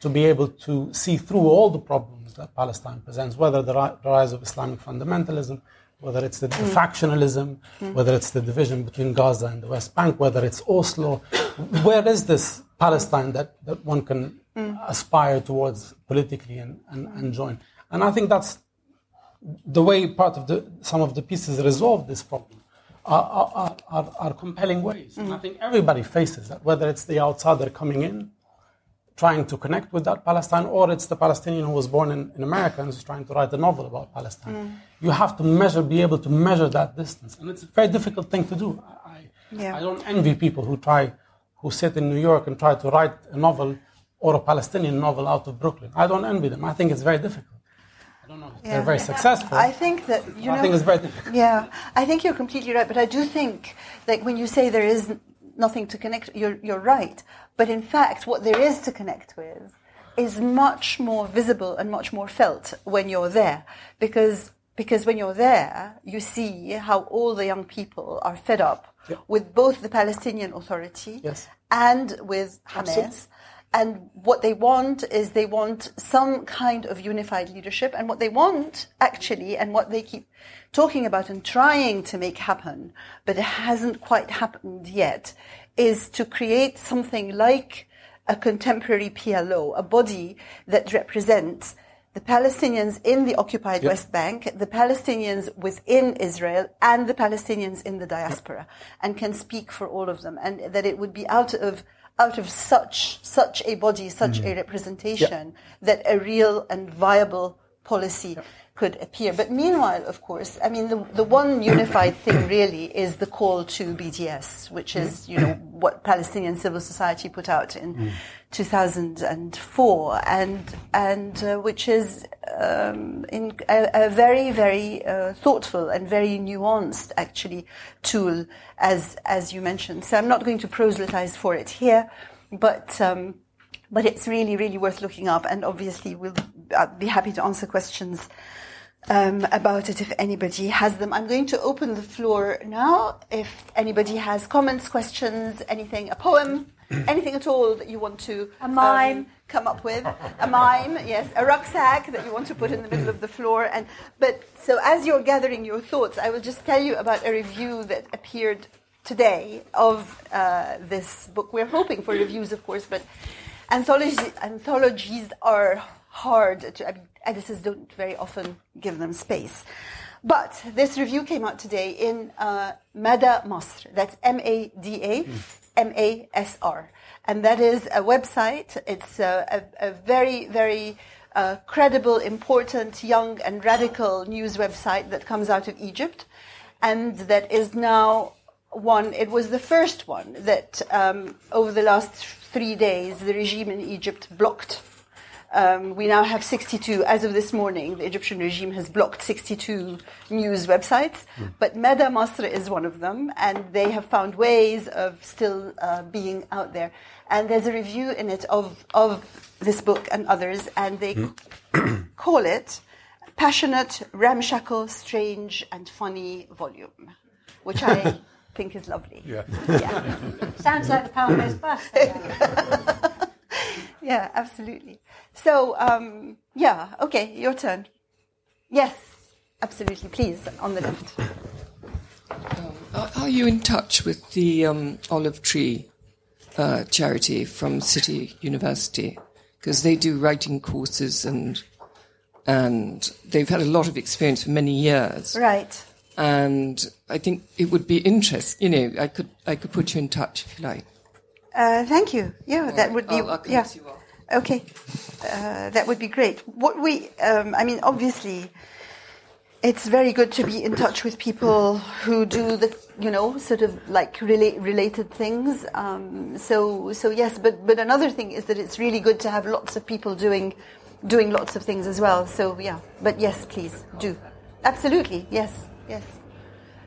to be able to see through all the problems that Palestine presents, whether the, ri- the rise of Islamic fundamentalism, whether it's the, the factionalism, mm. whether it's the division between Gaza and the West Bank, whether it's Oslo. Where is this Palestine that, that one can aspire towards politically and, and, and join? And I think that's the way part of the some of the pieces resolve this problem are, are, are, are compelling ways. And I think everybody faces that, whether it's the outsider coming in, trying to connect with that Palestine, or it's the Palestinian who was born in, in America and is trying to write a novel about Palestine. Mm. You have to measure, be able to measure that distance. And it's a very difficult thing to do. I, Yeah. I don't envy people who try, who sit in New York and try to write a novel or a Palestinian novel out of Brooklyn. I don't envy them. I think it's very difficult. I don't know if they're very successful. I think that you I know. think it's very. Yeah, I think you're completely right. But I do think that when you say there is nothing to connect, you're you're right. But in fact, what there is to connect with is much more visible and much more felt when you're there, because because when you're there, you see how all the young people are fed up with both the Palestinian Authority Yes. and with Hamas. And what they want is they want some kind of unified leadership. And what they want, actually, and what they keep talking about and trying to make happen, but it hasn't quite happened yet, is to create something like a contemporary PLO, a body that represents the Palestinians in the occupied West Bank, the Palestinians within Israel, and the Palestinians in the diaspora, and can speak for all of them, and that it would be out of out of such such a body, such a mm. representation, that a real and viable policy could appear. But meanwhile, of course, I mean, the, the one unified thing really is the call to BDS, which is, you know, what Palestinian civil society put out in mm. 2004, and and uh, which is um, in a, a very very uh, thoughtful and very nuanced actually tool, as as you mentioned. So I'm not going to proselytize for it here, but. Um, but it's really, really worth looking up, and obviously we'll I'd be happy to answer questions um, about it if anybody has them. I'm going to open the floor now. If anybody has comments, questions, anything, a poem, anything at all that you want to A mime. um, come up with, a mime, yes, a rucksack that you want to put in the middle of the floor. And but so as you're gathering your thoughts, I will just tell you about a review that appeared today of uh, this book. We're hoping for reviews, of course, but anthologies, anthologies are hard to. I mean, editors don't very often give them space. But this review came out today in uh, Mada Masr. That's M A D A M A S R. And that is a website. It's a, a, a very, very uh, credible, important, young, and radical news website that comes out of Egypt. And that is now one, it was the first one that um, over the last three days the regime in Egypt blocked. Um, we now have 62, as of this morning, the Egyptian regime has blocked 62 news websites, but Mada Masr is one of them, and they have found ways of still uh, being out there. And there's a review in it of, of this book and others, and they call it Passionate, Ramshackle, Strange, and Funny Volume, which I think is lovely. Yeah. Yeah. Sounds like the Palmos bus. Yeah, absolutely. So, um, yeah, okay, your turn. Yes, absolutely. Please, on the left. Are, are you in touch with the um, Olive Tree uh, charity from City University? Because they do writing courses and and they've had a lot of experience for many years. Right. And I think it would be interest. You know, I could I could put you in touch if you like. Uh, thank you. Yeah, that would be. I'll- I'll yeah. Okay, uh, that would be great. What we, um, I mean, obviously, it's very good to be in touch with people who do the, you know, sort of like relate, related things. Um, so, so yes, but but another thing is that it's really good to have lots of people doing, doing lots of things as well. So yeah, but yes, please do, absolutely, yes, yes.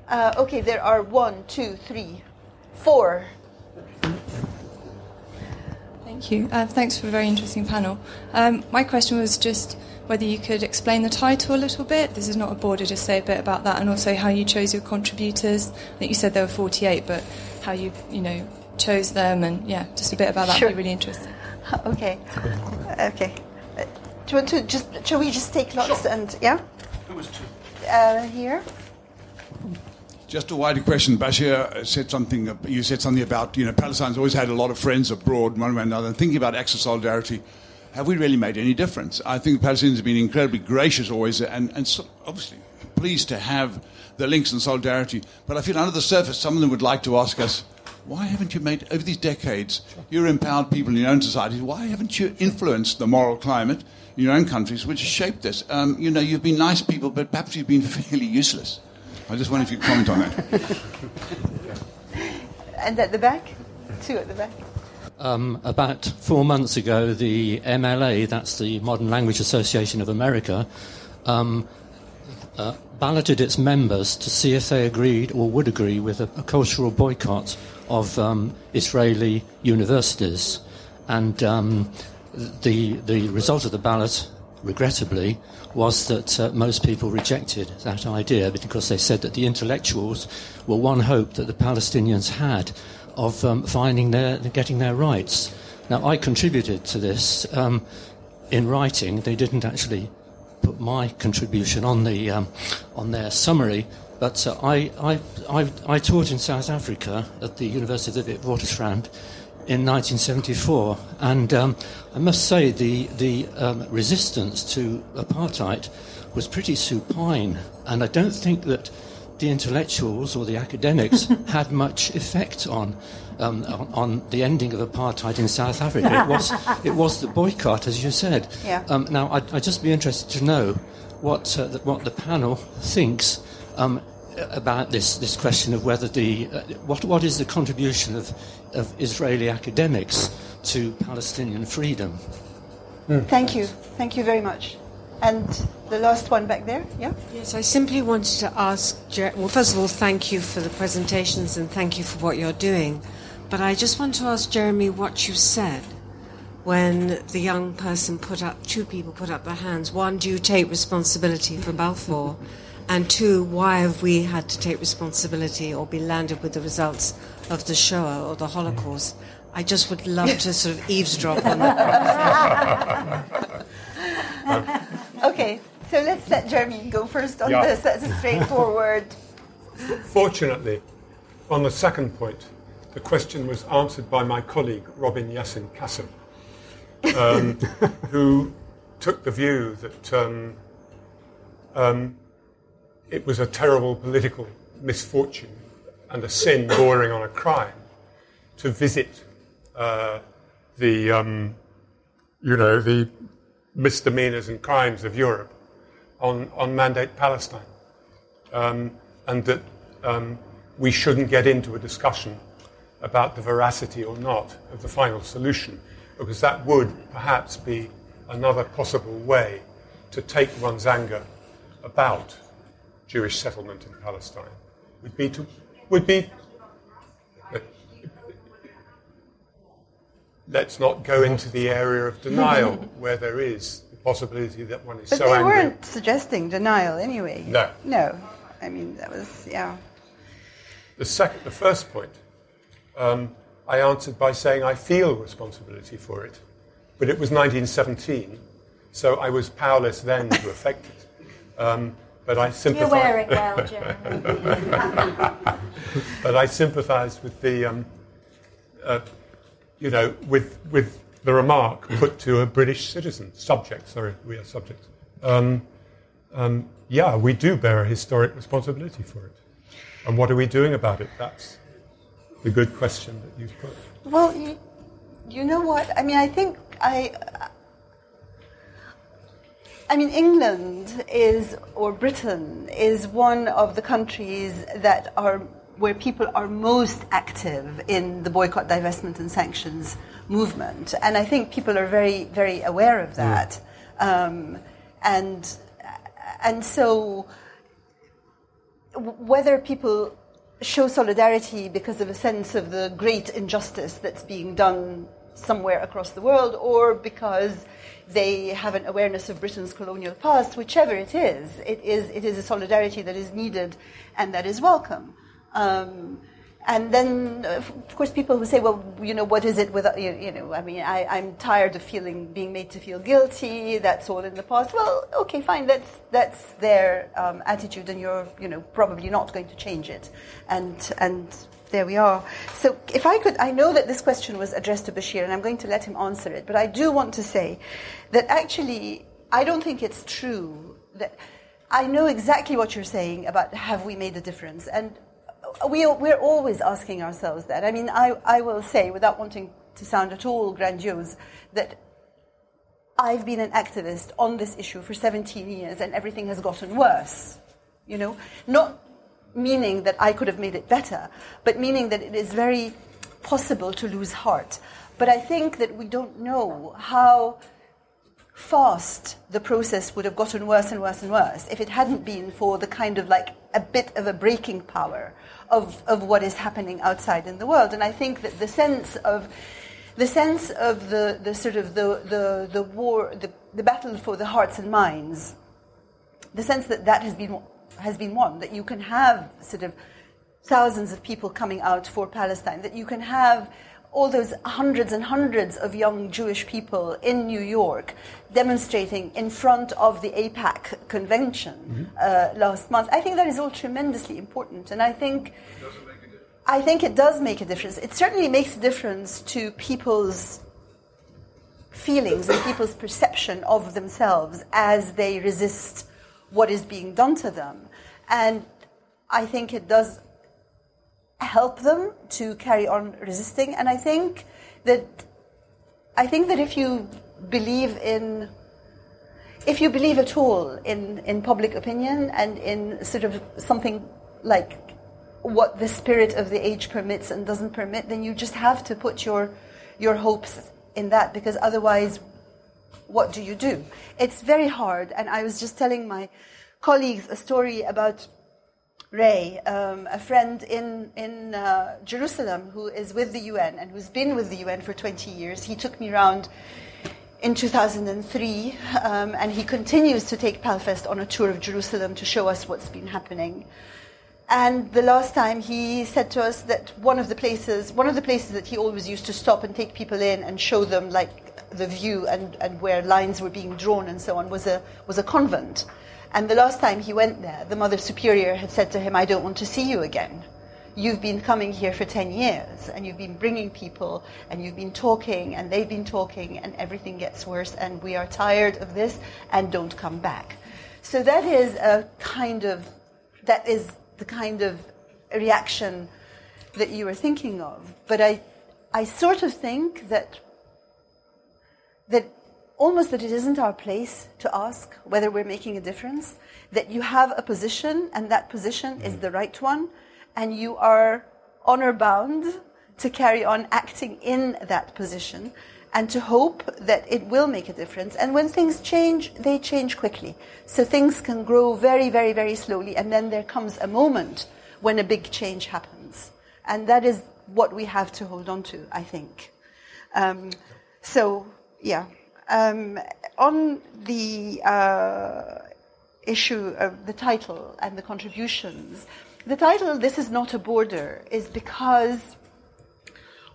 Uh, okay, there are one, two, three, four. Thank you. Uh, thanks for a very interesting panel. Um, my question was just whether you could explain the title a little bit. This is not a border, just say a bit about that, and also how you chose your contributors. I think you said there were 48, but how you, you know, chose them, and yeah, just a bit about that Sure. would be really interesting. Okay. Okay. Uh, do you want to just, shall we just take lots and, yeah? Who was to uh, here? Just a wider question. Bashir said something. You said something about you know Palestine's always had a lot of friends abroad, one way or another. And thinking about acts of solidarity, have we really made any difference? I think the Palestinians have been incredibly gracious always, and, and so obviously pleased to have the links and solidarity. But I feel under the surface, some of them would like to ask us, why haven't you made, over these decades, you're empowered people in your own societies, why haven't you influenced the moral climate in your own countries which has shaped this? Um, you know, you've been nice people, but perhaps you've been fairly useless. I just wonder if you could comment on that. and at the back? Two at the back. Um, about four months ago, the MLA, that's the Modern Language Association of America, um, uh, balloted its members to see if they agreed or would agree with a, a cultural boycott of um, Israeli universities. And um, the, the result of the ballot, regrettably, was that uh, most people rejected that idea because they said that the intellectuals were one hope that the Palestinians had of um, finding their, getting their rights. Now, I contributed to this um, in writing. They didn't actually put my contribution on the um, on their summary. But uh, I, I, I, I, taught in South Africa at the University of Witwatersrand in 1974, and um, I must say the the um, resistance to apartheid was pretty supine, and I don't think that the intellectuals or the academics had much effect on, um, on, on the ending of apartheid in South Africa. It was it was the boycott, as you said. Yeah. Um, now, I'd, I'd, just be interested to know what uh, the, what the panel thinks. About this, this question of whether the uh, what what is the contribution of, of Israeli academics to Palestinian freedom? Mm. Thank you, thank you very much. And the last one back there, yeah? Yes, I simply wanted to ask, well, first of all, thank you for the presentations and thank you for what you're doing. But I just want to ask Jeremy what you said when the young person put up, two people put up their hands. One, do you take responsibility for Balfour? And two, why have we had to take responsibility or be landed with the results of the Shoah or the Holocaust? I just would love to sort of eavesdrop on that. okay, so let's let Jeremy go first on yeah. this. That's a straightforward. Fortunately, on the second point, the question was answered by my colleague Robin Yassin Kassab, um, who took the view that um, um, it was a terrible political misfortune and a sin bordering on a crime to visit uh, the, um, you know, the misdemeanors and crimes of Europe on, on Mandate Palestine. Um, and that um, we shouldn't get into a discussion about the veracity or not of the final solution, because that would perhaps be another possible way to take one's anger about Jewish settlement in Palestine. Would be to would be let's not go into the area of denial where there is the possibility that one is but so they weren't suggesting denial anyway. No. No. I mean, that was, yeah. The, second, the first point, um, I answered by saying I feel responsibility for it. But it was 1917, so I was powerless then to affect it. Um, but I sympathise. You're wearing well, Jeremy. but I sympathised with the um, uh, you know, with, with the remark put to a British citizen, subject, sorry, we are subjects. Um, um, yeah, we do bear a historic responsibility for it. And what are we doing about it? That's the good question that you've put. Well, you, you know what? I mean, I think I. I mean, England is, or Britain, is one of the countries that are where people are most active in the boycott, divestment, and sanctions movement. And I think people are very, very aware of that. Mm. Um, and, and so, whether people show solidarity because of a sense of the great injustice that's being done somewhere across the world or because they have an awareness of Britain's colonial past, whichever it is, it is, it is a solidarity that is needed and that is welcome. Um, and then, of course, people who say, well, you know, what is it with, you, you know, I mean, I, I'm tired of feeling, being made to feel guilty, that's all in the past. Well, okay, fine, that's, that's their um, attitude, and you're, you know, probably not going to change it. And, and there we are. So, if I could, I know that this question was addressed to Bashir, and I'm going to let him answer it, but I do want to say that actually, I don't think it's true that I know exactly what you're saying about have we made a difference, and we, we're always asking ourselves that. I mean, I, I will say, without wanting to sound at all grandiose, that I've been an activist on this issue for 17 years and everything has gotten worse. You know, not meaning that I could have made it better, but meaning that it is very possible to lose heart. But I think that we don't know how fast the process would have gotten worse and worse and worse if it hadn't been for the kind of like a bit of a breaking power of, of what is happening outside in the world. And I think that the sense of the sense of the, the sort of the, the, the war, the, the battle for the hearts and minds, the sense that that has been, has been won, that you can have sort of thousands of people coming out for Palestine, that you can have all those hundreds and hundreds of young Jewish people in New York demonstrating in front of the AIPAC convention mm-hmm. uh, last month. I think that is all tremendously important, and I think. I think it does make a difference. It certainly makes a difference to people's feelings and people's perception of themselves as they resist what is being done to them. And I think it does help them to carry on resisting. And I think that I think that if you believe in if you believe at all in, in public opinion and in sort of something like what the spirit of the age permits and doesn't permit, then you just have to put your your hopes in that because otherwise what do you do? It's very hard and I was just telling my colleagues a story about Ray, um, a friend in, in uh, Jerusalem who is with the UN and who's been with the UN for 20 years. He took me around in 2003 um, and he continues to take Palfest on a tour of Jerusalem to show us what's been happening. And the last time he said to us that one of the places, one of the places that he always used to stop and take people in and show them like the view and, and where lines were being drawn and so on was a, was a convent. And the last time he went there, the Mother Superior had said to him, I don't want to see you again. You've been coming here for 10 years and you've been bringing people and you've been talking and they've been talking and everything gets worse and we are tired of this and don't come back. So that is a kind of, that is the kind of reaction that you were thinking of. But I, I sort of think that, that almost that it isn't our place to ask whether we're making a difference, that you have a position and that position is the right one, and you are honor bound to carry on acting in that position and to hope that it will make a difference. And when things change, they change quickly. So things can grow very, very, very slowly, and then there comes a moment when a big change happens. And that is what we have to hold on to, I think. Um, so, yeah. Um, on the uh, issue of the title and the contributions, the title, This is Not a Border, is because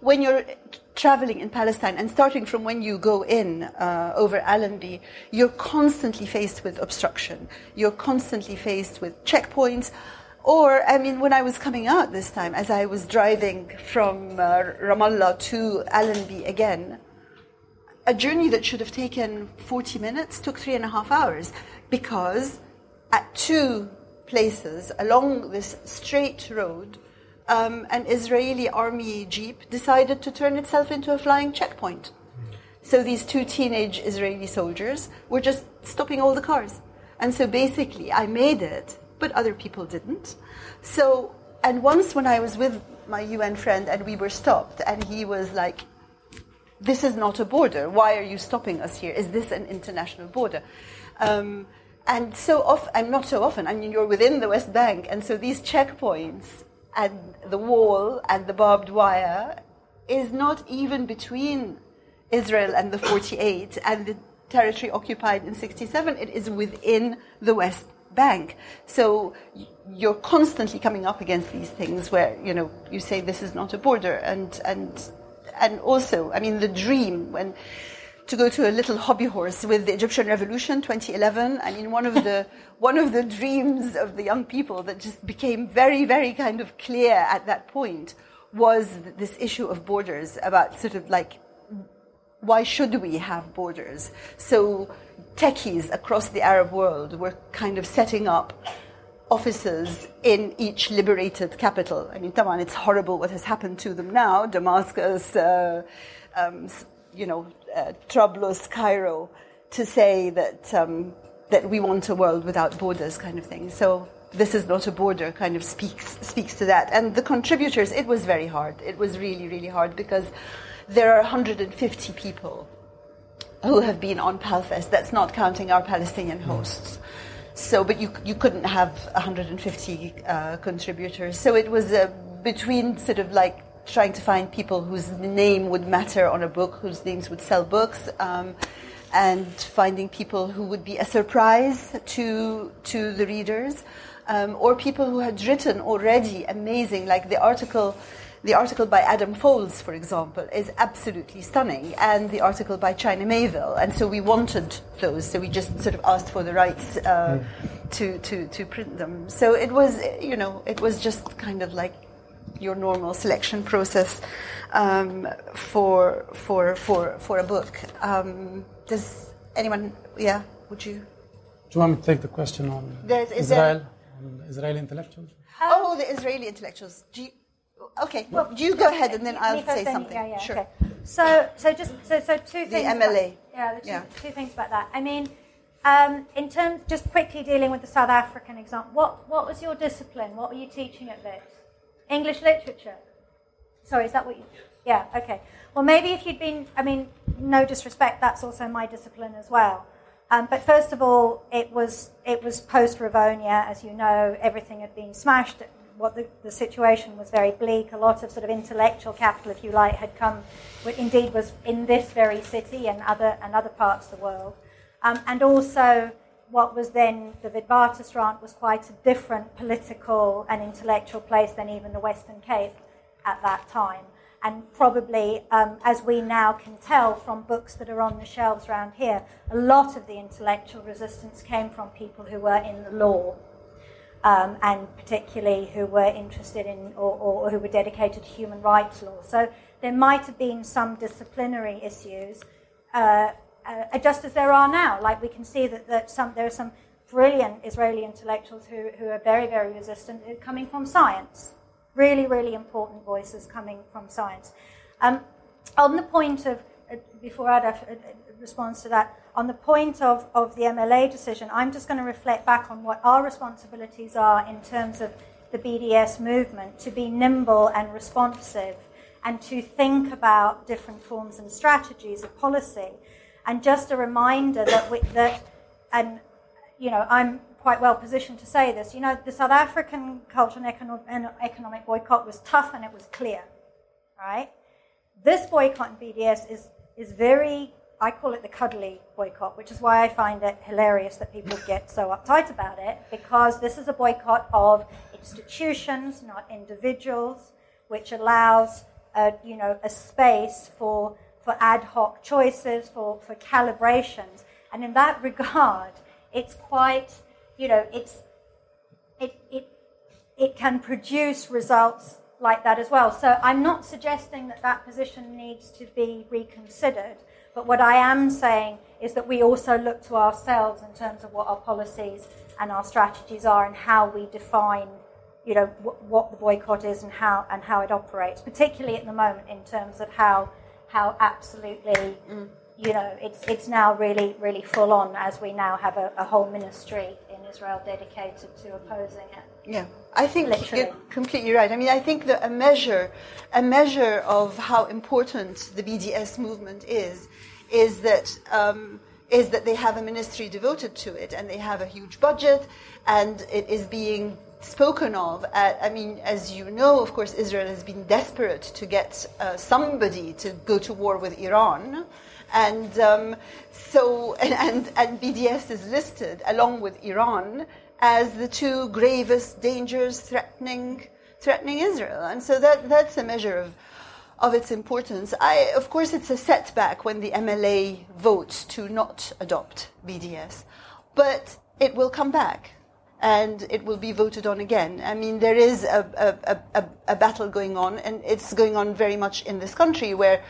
when you're traveling in Palestine and starting from when you go in uh, over Allenby, you're constantly faced with obstruction. You're constantly faced with checkpoints. Or, I mean, when I was coming out this time, as I was driving from uh, Ramallah to Allenby again, a journey that should have taken 40 minutes took three and a half hours because at two places along this straight road, um, an Israeli army jeep decided to turn itself into a flying checkpoint. So these two teenage Israeli soldiers were just stopping all the cars. And so basically, I made it, but other people didn't. So, and once when I was with my UN friend and we were stopped, and he was like, this is not a border. Why are you stopping us here? Is this an international border? Um, and so often, I'm not so often, I mean, you're within the West Bank, and so these checkpoints and the wall and the barbed wire is not even between Israel and the 48 and the territory occupied in 67. It is within the West Bank. So you're constantly coming up against these things where, you know, you say this is not a border and, and and also, I mean, the dream when to go to a little hobby horse with the Egyptian Revolution 2011. I mean, one of the one of the dreams of the young people that just became very, very kind of clear at that point was this issue of borders about sort of like why should we have borders? So techies across the Arab world were kind of setting up offices in each liberated capital. I mean, Taman, it's horrible what has happened to them now. Damascus, uh, um, you know, uh, Trablus, Cairo, to say that um, that we want a world without borders, kind of thing. So this is not a border kind of speaks speaks to that. And the contributors, it was very hard. It was really, really hard because there are 150 people who have been on Palfest. That's not counting our Palestinian hosts. So, but you you couldn't have 150 uh, contributors. So it was uh, between sort of like trying to find people whose name would matter on a book, whose names would sell books, um, and finding people who would be a surprise to to the readers, um, or people who had written already amazing, like the article the article by Adam Foulds, for example, is absolutely stunning, and the article by China Miéville. And so we wanted those, so we just sort of asked for the rights uh, mm. to, to, to print them. So it was, you know, it was just kind of like your normal selection process um, for, for, for, for a book. Um, does anyone, yeah, would you? Do you want me to take the question on Israel, on Israeli intellectuals? Oh, the Israeli intellectuals. Do you, Okay, well, you go ahead and then I'll say something. Yeah, yeah, sure. Okay. So, so just so, so two things. The MLA. About, yeah, the two, yeah. two things about that. I mean, um, in terms, just quickly dealing with the South African example, what, what was your discipline? What were you teaching at this? English literature. Sorry, is that what you? Yeah. Okay. Well, maybe if you'd been, I mean, no disrespect, that's also my discipline as well. Um, but first of all, it was it was post Rivonia, as you know, everything had been smashed what the, the situation was very bleak. A lot of sort of intellectual capital, if you like, had come, indeed was in this very city and other, and other parts of the world. Um, and also, what was then the Witwatersrand was quite a different political and intellectual place than even the Western Cape at that time. And probably, um, as we now can tell from books that are on the shelves around here, a lot of the intellectual resistance came from people who were in the law um, and particularly who were interested in or, or, who were dedicated to human rights law. So there might have been some disciplinary issues, uh, uh, just as there are now. Like we can see that, that some, there are some brilliant Israeli intellectuals who, who are very, very resistant uh, coming from science. Really, really important voices coming from science. Um, on the point of, uh, before Ahdaf uh, responds to that, on the point of, of the MLA decision, I'm just going to reflect back on what our responsibilities are in terms of the BDS movement to be nimble and responsive and to think about different forms and strategies of policy. And just a reminder that, we, that and you know, I'm quite well positioned to say this. You know, the South African cultural and economic boycott was tough and it was clear, right? This boycott in BDS is, is very I call it the cuddly boycott, which is why I find it hilarious that people get so uptight about it, because this is a boycott of institutions, not individuals, which allows a, you know, a space for, for ad hoc choices, for, for calibrations. And in that regard, it's quite, you know, it's, it, it, it can produce results like that as well. So I'm not suggesting that that position needs to be reconsidered. But what I am saying is that we also look to ourselves in terms of what our policies and our strategies are and how we define, you know, w- what the boycott is and how and how it operates, particularly at the moment in terms of how how absolutely, mm. you know, it's it's now really really full on as we now have a, a whole ministry in Israel dedicated to opposing it. Yeah, I think Literally. you're completely right. I mean, I think that a measure, a measure of how important the BDS movement is, is that um, is that they have a ministry devoted to it, and they have a huge budget, and it is being spoken of. At, I mean, as you know, of course, Israel has been desperate to get uh, somebody to go to war with Iran. And um, so, and, and, and BDS is listed along with Iran as the two gravest dangers threatening threatening Israel. And so that, that's a measure of, of its importance. I, of course, it's a setback when the MLA votes to not adopt BDS, but it will come back. and it will be voted on again. I mean, there is a, a, a, a battle going on, and it's going on very much in this country where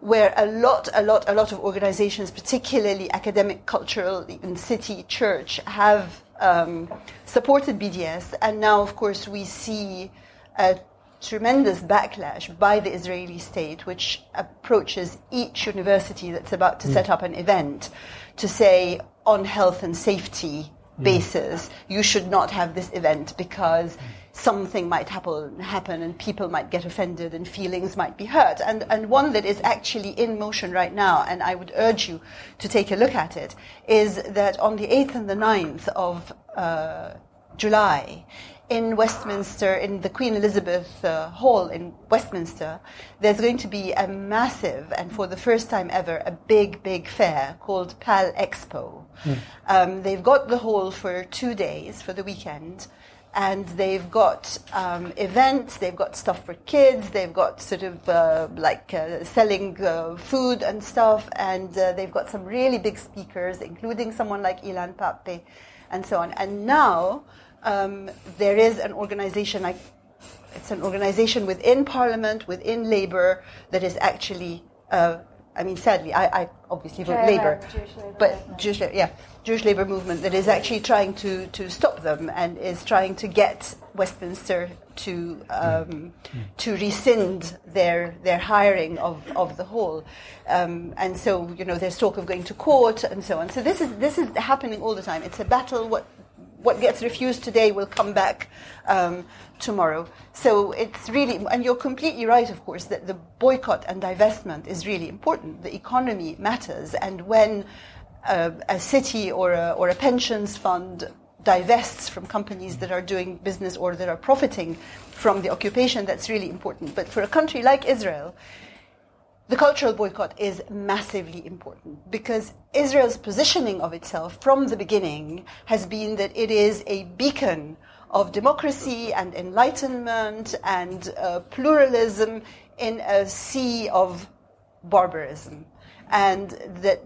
where a lot, a lot, a lot of organizations, particularly academic, cultural, even city, church, have um, supported BDS, and now, of course, we see a tremendous backlash by the Israeli state, which approaches each university that's about to mm. set up an event to say on health and safety mm. basis, you should not have this event because something might happen, happen and people might get offended and feelings might be hurt. And, and one that is actually in motion right now, and I would urge you to take a look at it, is that on the 8th and the 9th of uh, July, in Westminster, in the Queen Elizabeth uh, Hall in Westminster, there's going to be a massive, and for the first time ever, a big, big fair called PAL Expo. Mm. Um, they've got the hall for two days for the weekend, and they've got um, events, they've got stuff for kids, they've got sort of uh, like uh, selling uh, food and stuff, and uh, they've got some really big speakers, including someone like Ilan Pappé, and so on. And now, um, there is an organization like it's an organization within Parliament, within Labour, that is actually. I mean, sadly, I, I obviously vote Labour, but. Jewish, yeah, Jewish Labour movement that is actually trying to, to stop them and is trying to get Westminster to um, to rescind their their hiring of, of the hall, um, and so you know there's talk of going to court and so on. So this is this is happening all the time. It's a battle. What what gets refused today will come back um, tomorrow. So it's really, and you're completely right, of course, that the boycott and divestment is really important. The economy matters, and when uh, a city or a, or a pensions fund divests from companies that are doing business or that are profiting from the occupation, that's really important. But for a country like Israel, the cultural boycott is massively important because Israel's positioning of itself from the beginning has been that it is a beacon of democracy and enlightenment and uh, pluralism in a sea of barbarism. And that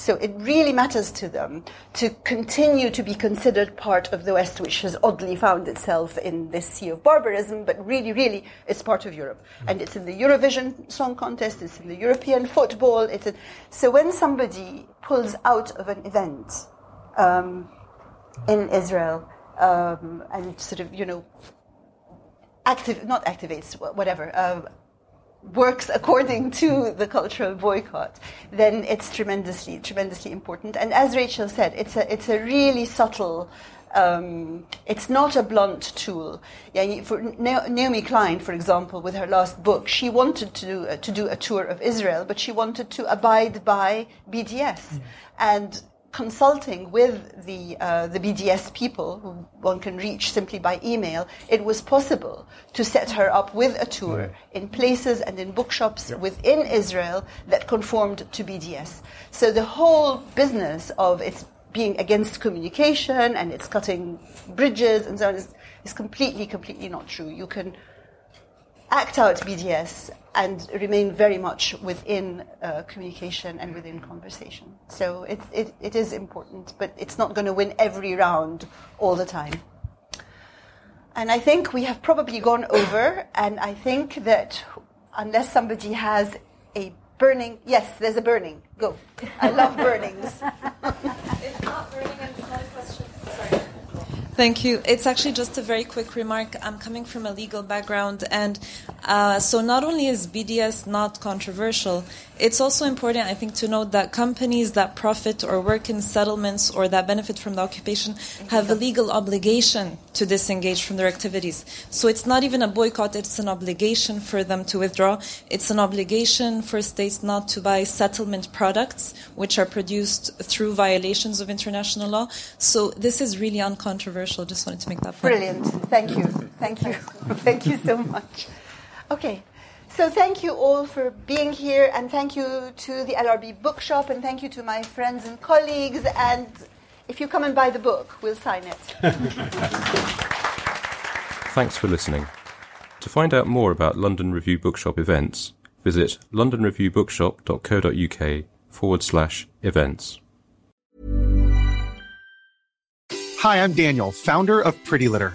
so it really matters to them to continue to be considered part of the West, which has oddly found itself in this sea of barbarism, but really, really, it's part of Europe. And it's in the Eurovision Song Contest, it's in the European football. It's in, so when somebody pulls out of an event um, in Israel um, and sort of, you know, active, not activates, whatever, uh, works according to the cultural boycott, then it's tremendously, tremendously important. And as Rachel said, it's a, it's a really subtle, um, it's not a blunt tool. Yeah, for Naomi Klein, for example, with her last book, she wanted to do, uh, to do a tour of Israel, but she wanted to abide by BDS. Mm. And consulting with the uh, the BDS people, who one can reach simply by email, it was possible to set her up with a tour in places and in bookshops within Israel that conformed to BDS. So the whole business of its being against communication and it's cutting bridges and so on is, is completely, completely not true. You can act out BDS and remain very much within uh, communication and within conversation. So it, it, it is important, but it's not going to win every round all the time. And I think we have probably gone over, and I think that unless somebody has a burning, yes, there's a burning. Go. I love burnings. it's not burning, and it's not a question. Sorry. Thank you. It's actually just a very quick remark. I'm coming from a legal background, and uh, so not only is BDS not controversial, it's also important, I think, to note that companies that profit or work in settlements or that benefit from the occupation have a legal obligation to disengage from their activities. So it's not even a boycott, it's an obligation for them to withdraw. It's an obligation for states not to buy settlement products which are produced through violations of international law. So this is really uncontroversial. Just wanted to make that point. Brilliant. Thank you. Thank you. Thank you so much. Okay. So thank you all for being here, and thank you to the LRB Bookshop, and thank you to my friends and colleagues. And if you come and buy the book, we'll sign it. Thanks for listening. To find out more about London Review Bookshop events, visit londonreviewbookshop.co.uk forward slash events. Hi, I'm Daniel, founder of Pretty Litter.